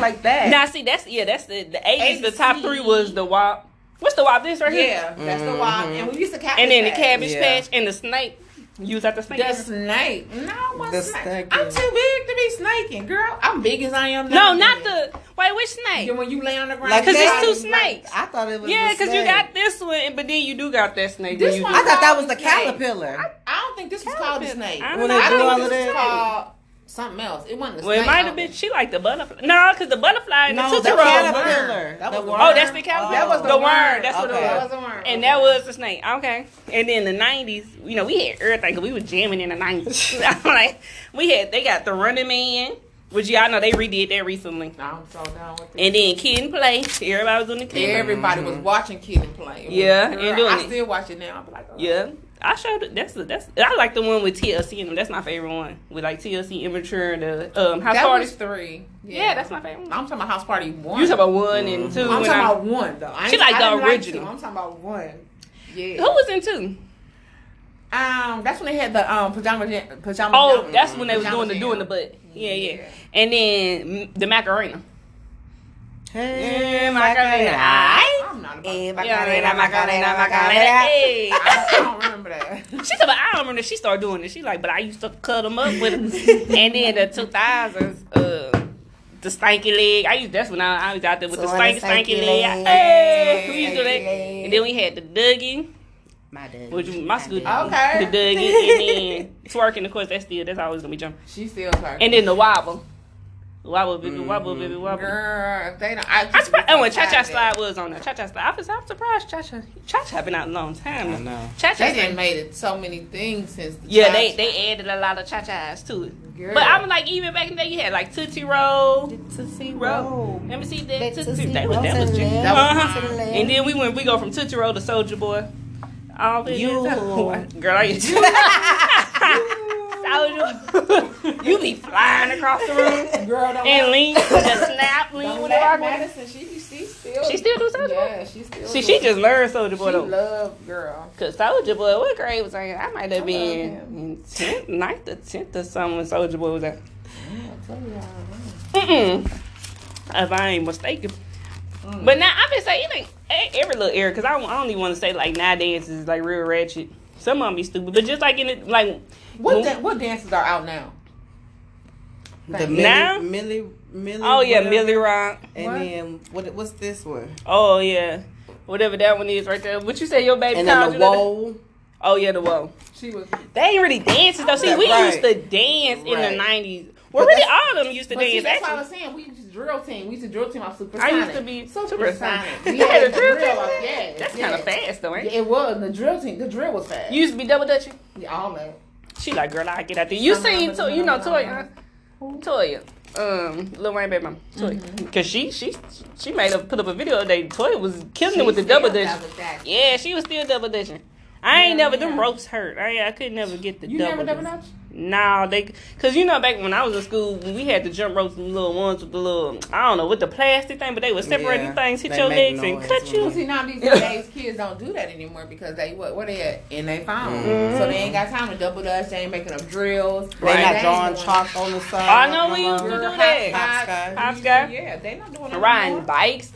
[SPEAKER 2] like that.
[SPEAKER 1] Now, see, that's yeah, that's the the eighties. The top three was the wop. What's the wop? This right here.
[SPEAKER 2] Yeah, that's the wild. And we used to catch
[SPEAKER 1] And then the cabbage
[SPEAKER 3] Yeah.
[SPEAKER 1] patch and the snake. You was at the snake.
[SPEAKER 2] The snake. No, what
[SPEAKER 3] The
[SPEAKER 2] snake?
[SPEAKER 3] snake,
[SPEAKER 2] I'm too big to be snaking, girl. I'm big as I am
[SPEAKER 1] no,
[SPEAKER 2] now.
[SPEAKER 1] not the. Wait, which snake?
[SPEAKER 2] Yeah, when you lay on the ground.
[SPEAKER 1] Cause
[SPEAKER 2] you
[SPEAKER 1] it's two
[SPEAKER 2] gotta like-
[SPEAKER 1] snakes.
[SPEAKER 3] I thought it was.
[SPEAKER 1] Yeah, because you got this one, but then you do got that snake.
[SPEAKER 2] This one-
[SPEAKER 3] I thought that was the
[SPEAKER 2] Snake.
[SPEAKER 3] caterpillar.
[SPEAKER 2] I don't think this was called a snake.
[SPEAKER 1] I
[SPEAKER 2] I,
[SPEAKER 1] don't
[SPEAKER 3] When
[SPEAKER 1] know.
[SPEAKER 3] they do
[SPEAKER 2] think
[SPEAKER 3] all
[SPEAKER 2] this
[SPEAKER 3] of
[SPEAKER 2] was called something else. It wasn't a
[SPEAKER 1] Well,
[SPEAKER 2] snake.
[SPEAKER 1] it might have been. She like the butterfly. No, because the butterfly and
[SPEAKER 3] No,
[SPEAKER 1] the
[SPEAKER 3] the
[SPEAKER 1] tootsie roll.
[SPEAKER 3] caterpillar.
[SPEAKER 2] That
[SPEAKER 3] The
[SPEAKER 2] was
[SPEAKER 3] worm.
[SPEAKER 1] Oh, that's the caterpillar.
[SPEAKER 2] That was the
[SPEAKER 1] the worm.
[SPEAKER 2] worm.
[SPEAKER 1] That's what it was.
[SPEAKER 2] That was the worm.
[SPEAKER 1] And that was the snake. Okay. And then the nineties, you know, we had everything 'cause we were jamming in the nineties. I'm like, we had they got the Running Man, which y'all know they redid that recently.
[SPEAKER 2] I'm so down with it.
[SPEAKER 1] And then Kid and Play. Everybody was on the Kid. and Play.
[SPEAKER 2] Everybody was mm-hmm. watching Kid and Play.
[SPEAKER 1] Yeah, and
[SPEAKER 2] Girl,
[SPEAKER 1] doing
[SPEAKER 2] I
[SPEAKER 1] it.
[SPEAKER 2] still watch it now. I'm like, oh.
[SPEAKER 1] Yeah. I showed. That's the, that's I like the one with TLC in them. That's my favorite one with like TLC Immature and the um house
[SPEAKER 2] That
[SPEAKER 1] party.
[SPEAKER 2] was three.
[SPEAKER 1] yeah. that's my favorite. One.
[SPEAKER 2] I'm talking about House Party one.
[SPEAKER 1] You talking about one and two?
[SPEAKER 2] I'm talking
[SPEAKER 1] I-
[SPEAKER 2] about one though. I
[SPEAKER 1] She like the original.
[SPEAKER 2] two. I'm talking about one. Yeah.
[SPEAKER 1] Who was in two?
[SPEAKER 2] Um, that's when they had the um pajama pajama.
[SPEAKER 1] Oh,
[SPEAKER 2] jam-
[SPEAKER 1] that's when they was doing the
[SPEAKER 2] jam.
[SPEAKER 1] doing the butt. Yeah, yeah.
[SPEAKER 2] Yeah.
[SPEAKER 1] And then the Macarena.
[SPEAKER 3] Hey,
[SPEAKER 1] Macarena. Aight.
[SPEAKER 2] I'm about.
[SPEAKER 3] Eh,
[SPEAKER 2] I
[SPEAKER 1] Macarena, Macarena, Macarena. Hey.
[SPEAKER 2] I don't remember that.
[SPEAKER 1] She said, but I don't remember. She started doing it. She like, but I used to cut them up with them. and then the 2000s, uh, the stanky leg. I used that's when I, I was out there with
[SPEAKER 3] So
[SPEAKER 1] the
[SPEAKER 3] on
[SPEAKER 1] stanky
[SPEAKER 3] the
[SPEAKER 1] stanky,
[SPEAKER 3] stanky
[SPEAKER 1] leg.
[SPEAKER 3] leg.
[SPEAKER 1] Hey, we used to do that.
[SPEAKER 3] Leg.
[SPEAKER 1] And then we had the Dougie,
[SPEAKER 3] My dad.
[SPEAKER 1] which my school,
[SPEAKER 2] Okay.
[SPEAKER 1] the Dougie, and then twerking. Of course, that's still that's always gonna be jumping.
[SPEAKER 2] She still talking.
[SPEAKER 1] And then the wobble, wobble, baby,
[SPEAKER 3] Mm-hmm.
[SPEAKER 1] wobble, baby, wobble.
[SPEAKER 2] Girl, if they don't, I,
[SPEAKER 1] I'm surprised. Oh, and Cha Cha
[SPEAKER 2] Slide.
[SPEAKER 1] Slide was on there. Cha Cha Slide. I was, I'm surprised. Cha Cha, Cha Cha been out a long time.
[SPEAKER 3] I know.
[SPEAKER 1] Cha Cha.
[SPEAKER 2] They done made it so many things since. The
[SPEAKER 1] Yeah,
[SPEAKER 2] Cha-
[SPEAKER 1] they they added a lot of Cha Chas to it.
[SPEAKER 2] Girl.
[SPEAKER 1] But I'm like, even back in the day, you had like Tootsie Roll.
[SPEAKER 3] Tootsie
[SPEAKER 1] Roll. Let me see that.
[SPEAKER 3] That
[SPEAKER 1] Tootsie.
[SPEAKER 3] Tootsie
[SPEAKER 1] That was
[SPEAKER 3] Roll
[SPEAKER 1] that was
[SPEAKER 3] to the
[SPEAKER 1] juicy.
[SPEAKER 2] That was
[SPEAKER 1] Uh-huh.
[SPEAKER 3] to the left.
[SPEAKER 1] And then we went. We go from Tootsie Roll to Soldier Boy. All this.
[SPEAKER 3] You.
[SPEAKER 1] Girl, I used to. soldier. you be flying across the room.
[SPEAKER 2] Girl, don't
[SPEAKER 1] And lean the snap, lean
[SPEAKER 2] don't
[SPEAKER 1] the.
[SPEAKER 2] Madison. She she still.
[SPEAKER 1] She still do Soldier Boy?
[SPEAKER 2] Yeah, she still.
[SPEAKER 1] See,
[SPEAKER 2] do
[SPEAKER 1] she just learned Soldier
[SPEAKER 2] She
[SPEAKER 1] Boy though.
[SPEAKER 2] love girl.
[SPEAKER 1] Cause Soldier Boy, what grade was I in? I might have been in tenth, ninth or tenth or something when Soldier Boy was.
[SPEAKER 2] I y'all.
[SPEAKER 1] Mm-mm. If I ain't mistaken.
[SPEAKER 2] Mm.
[SPEAKER 1] But now I'm just saying, it ain't e- every little era. Cause I don't, I don't even want to say like nowadays is like real ratchet. Some of them be stupid, but just like in it, like
[SPEAKER 2] What
[SPEAKER 1] when-
[SPEAKER 2] da- what dances are out now?
[SPEAKER 3] The
[SPEAKER 1] Now?
[SPEAKER 3] Millie, Millie, Millie.
[SPEAKER 1] oh yeah,
[SPEAKER 3] whatever.
[SPEAKER 1] Millie Rock.
[SPEAKER 3] And
[SPEAKER 2] What?
[SPEAKER 3] then what? What's this one?
[SPEAKER 1] Oh yeah, whatever that one is right there. What you say your baby?
[SPEAKER 3] And
[SPEAKER 1] called
[SPEAKER 3] then the whoa.
[SPEAKER 1] Oh yeah, the whoa.
[SPEAKER 2] She was.
[SPEAKER 1] They ain't really dances though. See, we
[SPEAKER 3] Right.
[SPEAKER 1] used to dance in the nineties. Well, really, all of them used to dance.
[SPEAKER 2] that's what I was saying. We used to drill team. We used to drill team off Super
[SPEAKER 1] I used to be
[SPEAKER 2] Super
[SPEAKER 1] Super
[SPEAKER 2] Sonic.
[SPEAKER 1] Sonic.
[SPEAKER 2] We
[SPEAKER 1] had a drill team?
[SPEAKER 2] off- Yes,
[SPEAKER 1] that's
[SPEAKER 2] yes.
[SPEAKER 1] kind of fast though, ain't
[SPEAKER 2] Yeah,
[SPEAKER 1] it?
[SPEAKER 2] it was the drill team. The drill was fast.
[SPEAKER 1] You used to be double dutching.
[SPEAKER 2] Yeah, all that.
[SPEAKER 1] She like, girl, I get out there. You seen, to, you know, Toya, Toya, um, Lil Wayne baby mama, Toya,
[SPEAKER 2] Mm-hmm.
[SPEAKER 1] cause she, she, she made up, put up a video today. Toya was killing it with the double
[SPEAKER 2] dutch.
[SPEAKER 1] Yeah, she was still double dutching. I ain't
[SPEAKER 2] Yeah,
[SPEAKER 1] never them ropes hurt. I I could never get the
[SPEAKER 2] You
[SPEAKER 1] double.
[SPEAKER 2] never double
[SPEAKER 1] dutch.
[SPEAKER 2] Dutch?
[SPEAKER 1] No, they cause you know back when I was in school, we had the jump ropes, the little ones with the little I don't know with the plastic thing, but they would separate
[SPEAKER 3] Yeah,
[SPEAKER 1] things, hit your legs and cut you.
[SPEAKER 2] See now these days kids don't do that anymore because they what where they at in their phone,
[SPEAKER 1] Mm-hmm.
[SPEAKER 2] so they ain't got time to double dutch. They ain't making up drills.
[SPEAKER 3] They
[SPEAKER 1] Right.
[SPEAKER 3] not
[SPEAKER 2] ain't
[SPEAKER 3] drawing chalk on the side.
[SPEAKER 1] I know
[SPEAKER 3] no
[SPEAKER 1] we used to
[SPEAKER 3] more.
[SPEAKER 1] do
[SPEAKER 2] Girl,
[SPEAKER 1] that.
[SPEAKER 2] hopscotch.
[SPEAKER 1] Hopscotch.
[SPEAKER 2] Yeah, they not doing that
[SPEAKER 1] Riding
[SPEAKER 2] anymore.
[SPEAKER 1] bikes.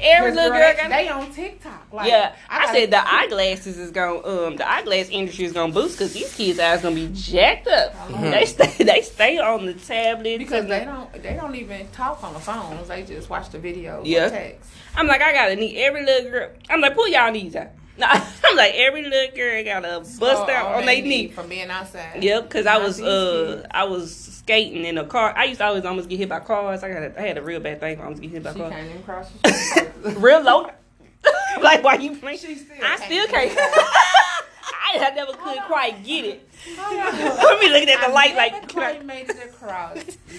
[SPEAKER 1] Every little
[SPEAKER 2] girl,
[SPEAKER 1] got
[SPEAKER 2] they on TikTok. Like,
[SPEAKER 1] Yeah, I,
[SPEAKER 2] gotta-
[SPEAKER 1] said the eyeglasses is going um the eyeglass industry is gonna boost because these kids' eyes gonna be jacked up. They stay they stay on the tablet
[SPEAKER 2] because they don't they don't even talk on the phones. They just watch the videos.
[SPEAKER 1] Yeah.
[SPEAKER 2] text.
[SPEAKER 1] I'm like I gotta need every little girl. I'm like pull y'all knees out. No, I'm like every little girl gotta bust
[SPEAKER 2] So,
[SPEAKER 1] out on their knee.
[SPEAKER 2] from being outside.
[SPEAKER 1] Yep, because I was uh. I was skating in a car. I used to always almost get hit by cars. I got a, I had a real bad thing. I almost get hit by
[SPEAKER 2] She
[SPEAKER 1] cars.
[SPEAKER 2] can't even cross the street.
[SPEAKER 1] Real low. like why you playing?
[SPEAKER 2] She still
[SPEAKER 1] I still can't. I, never could quite get it.
[SPEAKER 2] On.
[SPEAKER 1] Let me looking at the
[SPEAKER 2] I
[SPEAKER 1] light like can I-
[SPEAKER 2] made it across.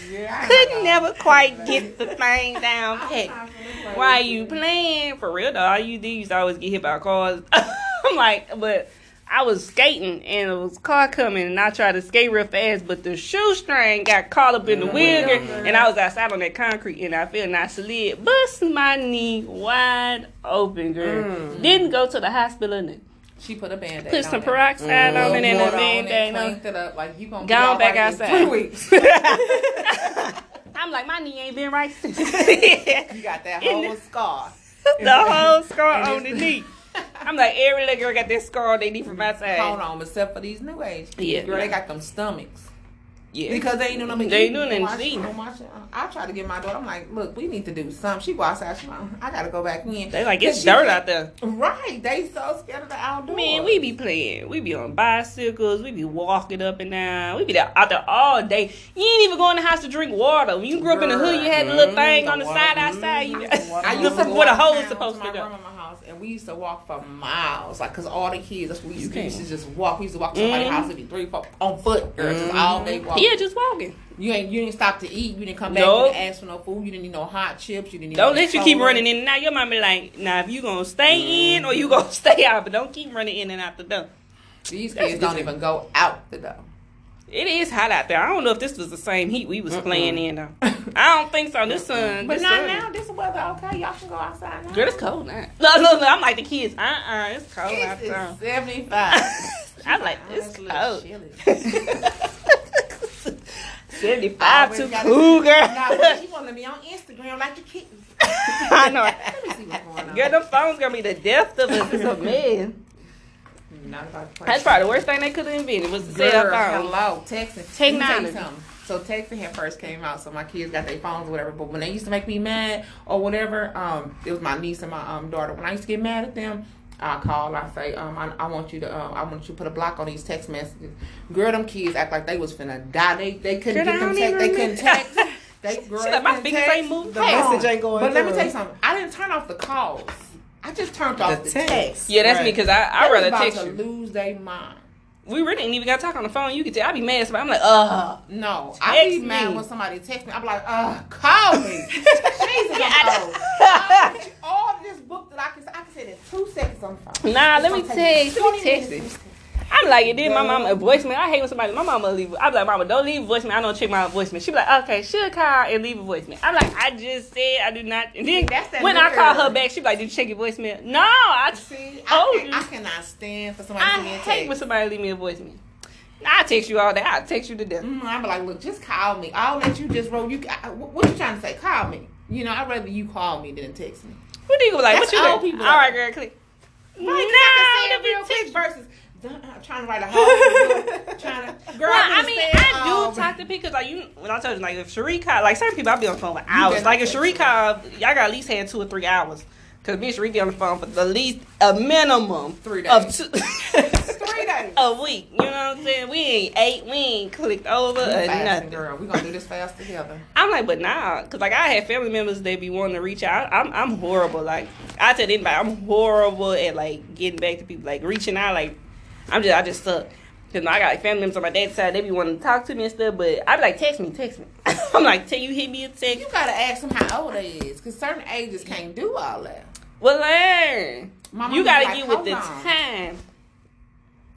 [SPEAKER 2] Yeah,
[SPEAKER 1] could never quite get the thing down pat. Why
[SPEAKER 2] with
[SPEAKER 1] you playing? For real though, all you do used to always get hit by cars. I'm like, but I was skating and it was car coming and I tried to skate real fast, but the shoestring got caught up in the wheel
[SPEAKER 2] Mm-hmm.
[SPEAKER 1] and I was outside on that concrete and I feel and I slid, bust my knee wide open, girl.
[SPEAKER 2] Mm.
[SPEAKER 1] Didn't go to the hospital and
[SPEAKER 2] She put a band
[SPEAKER 1] put
[SPEAKER 2] on
[SPEAKER 1] some
[SPEAKER 2] it.
[SPEAKER 1] peroxide on it and a band aid on.
[SPEAKER 2] it up like you gonna
[SPEAKER 1] Gone back outside.
[SPEAKER 2] Three weeks.
[SPEAKER 1] I'm like, my knee ain't been right since.
[SPEAKER 2] you got that whole scar.
[SPEAKER 1] the whole scar on the knee. I'm like, every little girl got that scar they need from outside.
[SPEAKER 2] Hold on, except for these new age. kids.
[SPEAKER 1] Yeah.
[SPEAKER 2] girl, they got them stomachs.
[SPEAKER 1] Yeah.
[SPEAKER 2] Because they ain't doing nothing.
[SPEAKER 1] They ain't doing
[SPEAKER 2] Watch-
[SPEAKER 1] nothing eating.
[SPEAKER 2] watch it. I try to get my daughter. I'm like, look, we need to do something. She go outside. She like, uh-huh, I gotta go back in.
[SPEAKER 1] They like,
[SPEAKER 2] Cause
[SPEAKER 1] it's dirt
[SPEAKER 2] said-
[SPEAKER 1] out there.
[SPEAKER 2] Right. They so scared of the outdoors.
[SPEAKER 1] Man, we be playing. We be on bicycles. We be walking up and down. We be there, out there all day. You ain't even going to the house to drink water. When you grew up in the hood, you had the little thing
[SPEAKER 3] the
[SPEAKER 1] on the
[SPEAKER 3] water,
[SPEAKER 1] side outside. You,
[SPEAKER 3] the water
[SPEAKER 2] I used to
[SPEAKER 1] where
[SPEAKER 2] walk
[SPEAKER 1] the hose
[SPEAKER 2] down
[SPEAKER 1] supposed
[SPEAKER 2] to
[SPEAKER 1] to
[SPEAKER 2] my
[SPEAKER 1] go.
[SPEAKER 2] And we used to walk for miles, like, cause all the kids. That's what we used to We used to just walk. We used to walk to somebody's
[SPEAKER 1] Mhm.
[SPEAKER 2] house. It'd be three, four on foot, girl, just all day walking.
[SPEAKER 1] Yeah, just walking.
[SPEAKER 2] You ain't you didn't stop to eat. You didn't come back.
[SPEAKER 1] Nope.
[SPEAKER 2] You didn't ask for no food. You didn't need no hot chips. You didn't. Need
[SPEAKER 1] Don't let you keep running in and out. Your mama like, now if you gonna stay in or you gonna stay out, but don't keep running in and out the door.
[SPEAKER 2] These
[SPEAKER 1] That's
[SPEAKER 2] kids don't
[SPEAKER 1] different.
[SPEAKER 2] even go out the door.
[SPEAKER 1] It is hot out there. I don't know if this was the same heat we was playing in though. I don't think so. This sun,
[SPEAKER 2] But
[SPEAKER 1] this
[SPEAKER 2] not
[SPEAKER 1] sun-
[SPEAKER 2] now. This weather okay. Y'all can go outside now.
[SPEAKER 1] Girl, it's cold now. No, no, no. I'm like the kids. Uh, uh it's cold out
[SPEAKER 2] It's
[SPEAKER 1] there.
[SPEAKER 2] seventy five.
[SPEAKER 1] I'm like, it's cold. Seventy-five too cool, girl.
[SPEAKER 2] Nah, she wanna be on Instagram like the kittens.
[SPEAKER 1] I know.
[SPEAKER 2] Let me see what's going on.
[SPEAKER 1] Girl, them phones gonna be the death of us. It's a man.
[SPEAKER 2] Not about to.
[SPEAKER 1] That's probably the worst thing they could have invented was to say
[SPEAKER 2] Girl,
[SPEAKER 1] that phone.
[SPEAKER 2] hello, texting. Let me tell
[SPEAKER 1] Technology.
[SPEAKER 2] something. So texting had first came out, so my kids got their phones or whatever. But when they used to make me mad or whatever, um, it was my niece and my um daughter. When I used to get mad at them, I call. I say, um, I, I want you to, um, I want you to put a block on these text messages. Girl, them kids act like they was finna die. They they couldn't
[SPEAKER 1] Girl,
[SPEAKER 2] get them
[SPEAKER 1] don't
[SPEAKER 2] text. They
[SPEAKER 1] even
[SPEAKER 2] couldn't text. They girl,
[SPEAKER 1] She like, my
[SPEAKER 2] couldn't
[SPEAKER 1] fingers
[SPEAKER 2] text.
[SPEAKER 1] ain't moving.
[SPEAKER 3] The
[SPEAKER 2] Hold
[SPEAKER 3] message ain't going
[SPEAKER 2] But let me tell you something. I didn't turn off the calls. I just turned off
[SPEAKER 3] The
[SPEAKER 2] the,
[SPEAKER 3] text.
[SPEAKER 2] text.
[SPEAKER 1] Yeah, that's me because I I
[SPEAKER 2] They was
[SPEAKER 1] rather
[SPEAKER 2] about
[SPEAKER 1] text
[SPEAKER 2] to
[SPEAKER 1] you.
[SPEAKER 2] lose their mind.
[SPEAKER 1] We really ain't even got to talk on the phone. You can tell I be mad, but I'm like, uh.
[SPEAKER 2] No, I be mad
[SPEAKER 1] me.
[SPEAKER 2] when somebody texts me. I'm like, uh, call me. Jesus,
[SPEAKER 1] Yeah,
[SPEAKER 2] I'm
[SPEAKER 1] I
[SPEAKER 2] old. All this book that I can, I can say in two seconds on the phone.
[SPEAKER 1] Nah,
[SPEAKER 2] It's
[SPEAKER 1] let me
[SPEAKER 2] gonna
[SPEAKER 1] you. Let me text it. I'm like, it then my mama a voicemail. I hate when somebody my mama leave. I'm like, mama, don't leave a voicemail. I don't check my voicemail. She be like, okay, she'll call and leave a voicemail. I'm like, I just said I do not. And then when I call her back, she be like, did you check your voicemail? No, I
[SPEAKER 2] See, I, can, I cannot stand for somebody to
[SPEAKER 1] I
[SPEAKER 2] a
[SPEAKER 1] hate
[SPEAKER 2] text.
[SPEAKER 1] when somebody leave me a voicemail. I text you all day. I text you to death.
[SPEAKER 2] Mm, I'm like, look, just call me. I'll let you just roll. You, I, what you trying to say? Call me. You know, I'd rather you call me than text me.
[SPEAKER 1] What do you like?
[SPEAKER 2] That's
[SPEAKER 1] what you
[SPEAKER 2] old
[SPEAKER 1] think?
[SPEAKER 2] people.
[SPEAKER 1] All right, girl, click.
[SPEAKER 2] Right,
[SPEAKER 1] No,
[SPEAKER 2] 'cause I
[SPEAKER 1] that'd
[SPEAKER 2] can
[SPEAKER 1] be
[SPEAKER 2] it real
[SPEAKER 1] text-
[SPEAKER 2] versus uh, trying to write a whole trying to. Girl,
[SPEAKER 1] Well, I mean,
[SPEAKER 2] said,
[SPEAKER 1] I do
[SPEAKER 2] um,
[SPEAKER 1] talk to people because, like, you, when I told you, like, if Sheree call, like, certain people, I be on the phone for hours. Like, if Sheree
[SPEAKER 2] me.
[SPEAKER 1] call, y'all got at least had two or three hours. Because me and Sheree be on the phone for the least, a minimum
[SPEAKER 2] Three
[SPEAKER 1] of two,
[SPEAKER 2] Three days.
[SPEAKER 1] a week. You know what I'm saying? We ain't ate, we ain't clicked over or nothing.
[SPEAKER 2] girl. We gonna do this fast together.
[SPEAKER 1] I'm like, but nah, because, like, I have family members that be wanting to reach out. I'm, I'm horrible. Like, I tell anybody, I'm horrible at, like, getting back to people, like, reaching out. Like, I'm just, I just suck. Cause I got like, family members on my dad's side, they be wanting to talk to me and stuff, but I be like, text me, text me. I'm like, tell you hit me a text.
[SPEAKER 2] You gotta ask them how old they is, cause certain ages can't do all that.
[SPEAKER 1] Well, learn.
[SPEAKER 2] Mama
[SPEAKER 1] You gotta
[SPEAKER 2] like,
[SPEAKER 1] get with
[SPEAKER 2] "Hold
[SPEAKER 1] the
[SPEAKER 2] on."
[SPEAKER 1] time.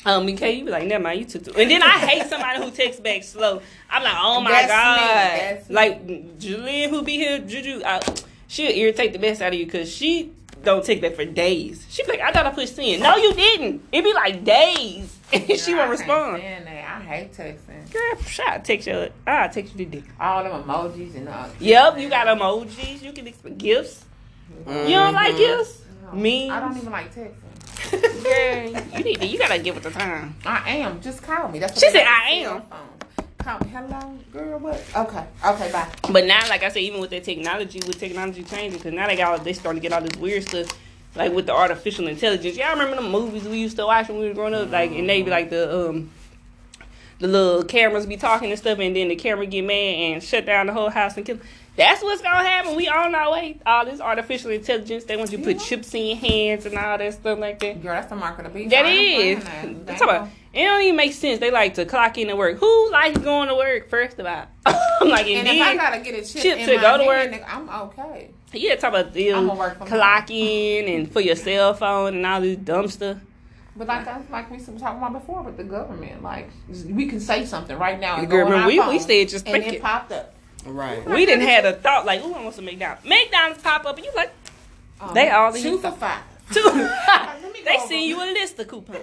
[SPEAKER 1] Um, okay, you be like, never mind, you took too. And then I hate somebody who texts back slow. I'm like, oh my
[SPEAKER 2] That's me,
[SPEAKER 1] god,
[SPEAKER 2] that's me.
[SPEAKER 1] like Julian who be here, Juju, uh, she'll irritate the best out of you because she don't take that for days. She be like, I thought I pushed in. No, you didn't. It'd be like days, and she won't
[SPEAKER 2] I
[SPEAKER 1] respond.
[SPEAKER 2] stand that. I hate texting.
[SPEAKER 1] Girl, shot, text your, I text you the dick.
[SPEAKER 2] All them emojis and all.
[SPEAKER 1] Yep, you got emojis. You can expect gifts. You don't like mm-hmm. gifts?
[SPEAKER 2] No,
[SPEAKER 1] Memes?
[SPEAKER 2] I don't even like texting.
[SPEAKER 1] Girl, you need to, you gotta give it the time.
[SPEAKER 2] I am. Just call me. That's what
[SPEAKER 1] She said, "I am."
[SPEAKER 2] Girl. What? Okay. Okay. Bye.
[SPEAKER 1] But now, like I said, even with that technology, with technology changing, because now they got all, they starting to get all this weird stuff, like with the artificial intelligence. Y'all remember the movies we used to watch when we were growing up, like and they be like the um. The little cameras be talking and stuff, and then the camera get mad and shut down the whole house and kill. That's what's gonna happen. We on our way. All this artificial intelligence. They want you to put
[SPEAKER 2] Yeah.
[SPEAKER 1] chips in your hands and all that stuff like that.
[SPEAKER 2] Girl, that's the mark of the beast.
[SPEAKER 1] That is. That's about, it don't even make sense. They like to clock in to work. Who likes going to work first of all? I'm like, and,
[SPEAKER 2] And if I gotta get a chip,
[SPEAKER 1] chip
[SPEAKER 2] in
[SPEAKER 1] to
[SPEAKER 2] my
[SPEAKER 1] go to
[SPEAKER 2] hand,
[SPEAKER 1] work.
[SPEAKER 2] I'm okay.
[SPEAKER 1] yeah, talk about them
[SPEAKER 2] I'ma work from
[SPEAKER 1] clock in and for your cell phone and all this dumb stuff.
[SPEAKER 2] But like that's like we were talking about before with the government, like we can say something right now. And
[SPEAKER 1] Girl,
[SPEAKER 2] go on our
[SPEAKER 1] we- we
[SPEAKER 2] phone,
[SPEAKER 1] said just
[SPEAKER 2] and it
[SPEAKER 1] it.
[SPEAKER 2] popped up.
[SPEAKER 3] Right.
[SPEAKER 1] We didn't had a thought like, ooh, I want some McDonald's. McDonald's pop up and you like,
[SPEAKER 2] Um,
[SPEAKER 1] They all in
[SPEAKER 2] two
[SPEAKER 1] your
[SPEAKER 2] for five.
[SPEAKER 1] two. They send you a list of coupons.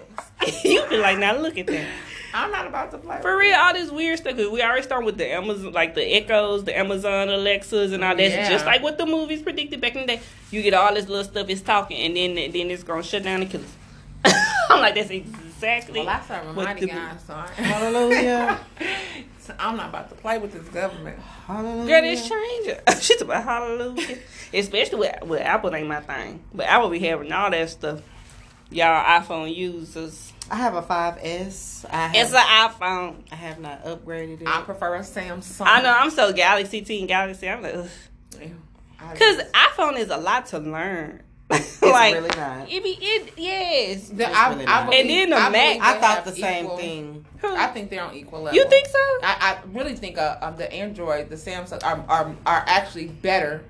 [SPEAKER 1] you be like, now look at that.
[SPEAKER 2] I'm not about to play.
[SPEAKER 1] For real, all this weird stuff. We already started with the Amazon, like the Echoes, the Amazon Alexas, and all that.
[SPEAKER 2] Yeah.
[SPEAKER 1] Just like what the movies predicted back in the day. You get all this little stuff. It's talking, and then then it's gonna shut down and kill us. I'm like, that's exactly.
[SPEAKER 2] Well, I serve a
[SPEAKER 1] what
[SPEAKER 2] mighty
[SPEAKER 1] the-
[SPEAKER 2] God, so,
[SPEAKER 3] Hallelujah.
[SPEAKER 2] So I'm not about to play with this government.
[SPEAKER 3] Hallelujah.
[SPEAKER 1] Girl, it's changing. She's about hallelujah. Especially with, with Apple ain't my thing. But Apple be having all that stuff. Y'all iPhone users.
[SPEAKER 3] I have a 5S. I have,
[SPEAKER 1] It's an iPhone.
[SPEAKER 3] I have not upgraded it.
[SPEAKER 2] I prefer a Samsung.
[SPEAKER 1] I know, I'm so Galaxy T and Galaxy. I'm like, ugh. Because iPhone is a lot to learn.
[SPEAKER 3] it's
[SPEAKER 1] like,
[SPEAKER 3] really not.
[SPEAKER 1] it be, it, yes.
[SPEAKER 2] the,
[SPEAKER 3] It's
[SPEAKER 2] I,
[SPEAKER 3] really
[SPEAKER 2] I
[SPEAKER 3] not.
[SPEAKER 2] believe,
[SPEAKER 1] And then the
[SPEAKER 2] I
[SPEAKER 1] Mac-
[SPEAKER 3] I thought the same
[SPEAKER 2] equal-
[SPEAKER 3] thing.
[SPEAKER 2] I think they're on equal level.
[SPEAKER 1] You think so?
[SPEAKER 2] I, I really think uh, um, the Android, the Samsung are, are are actually better,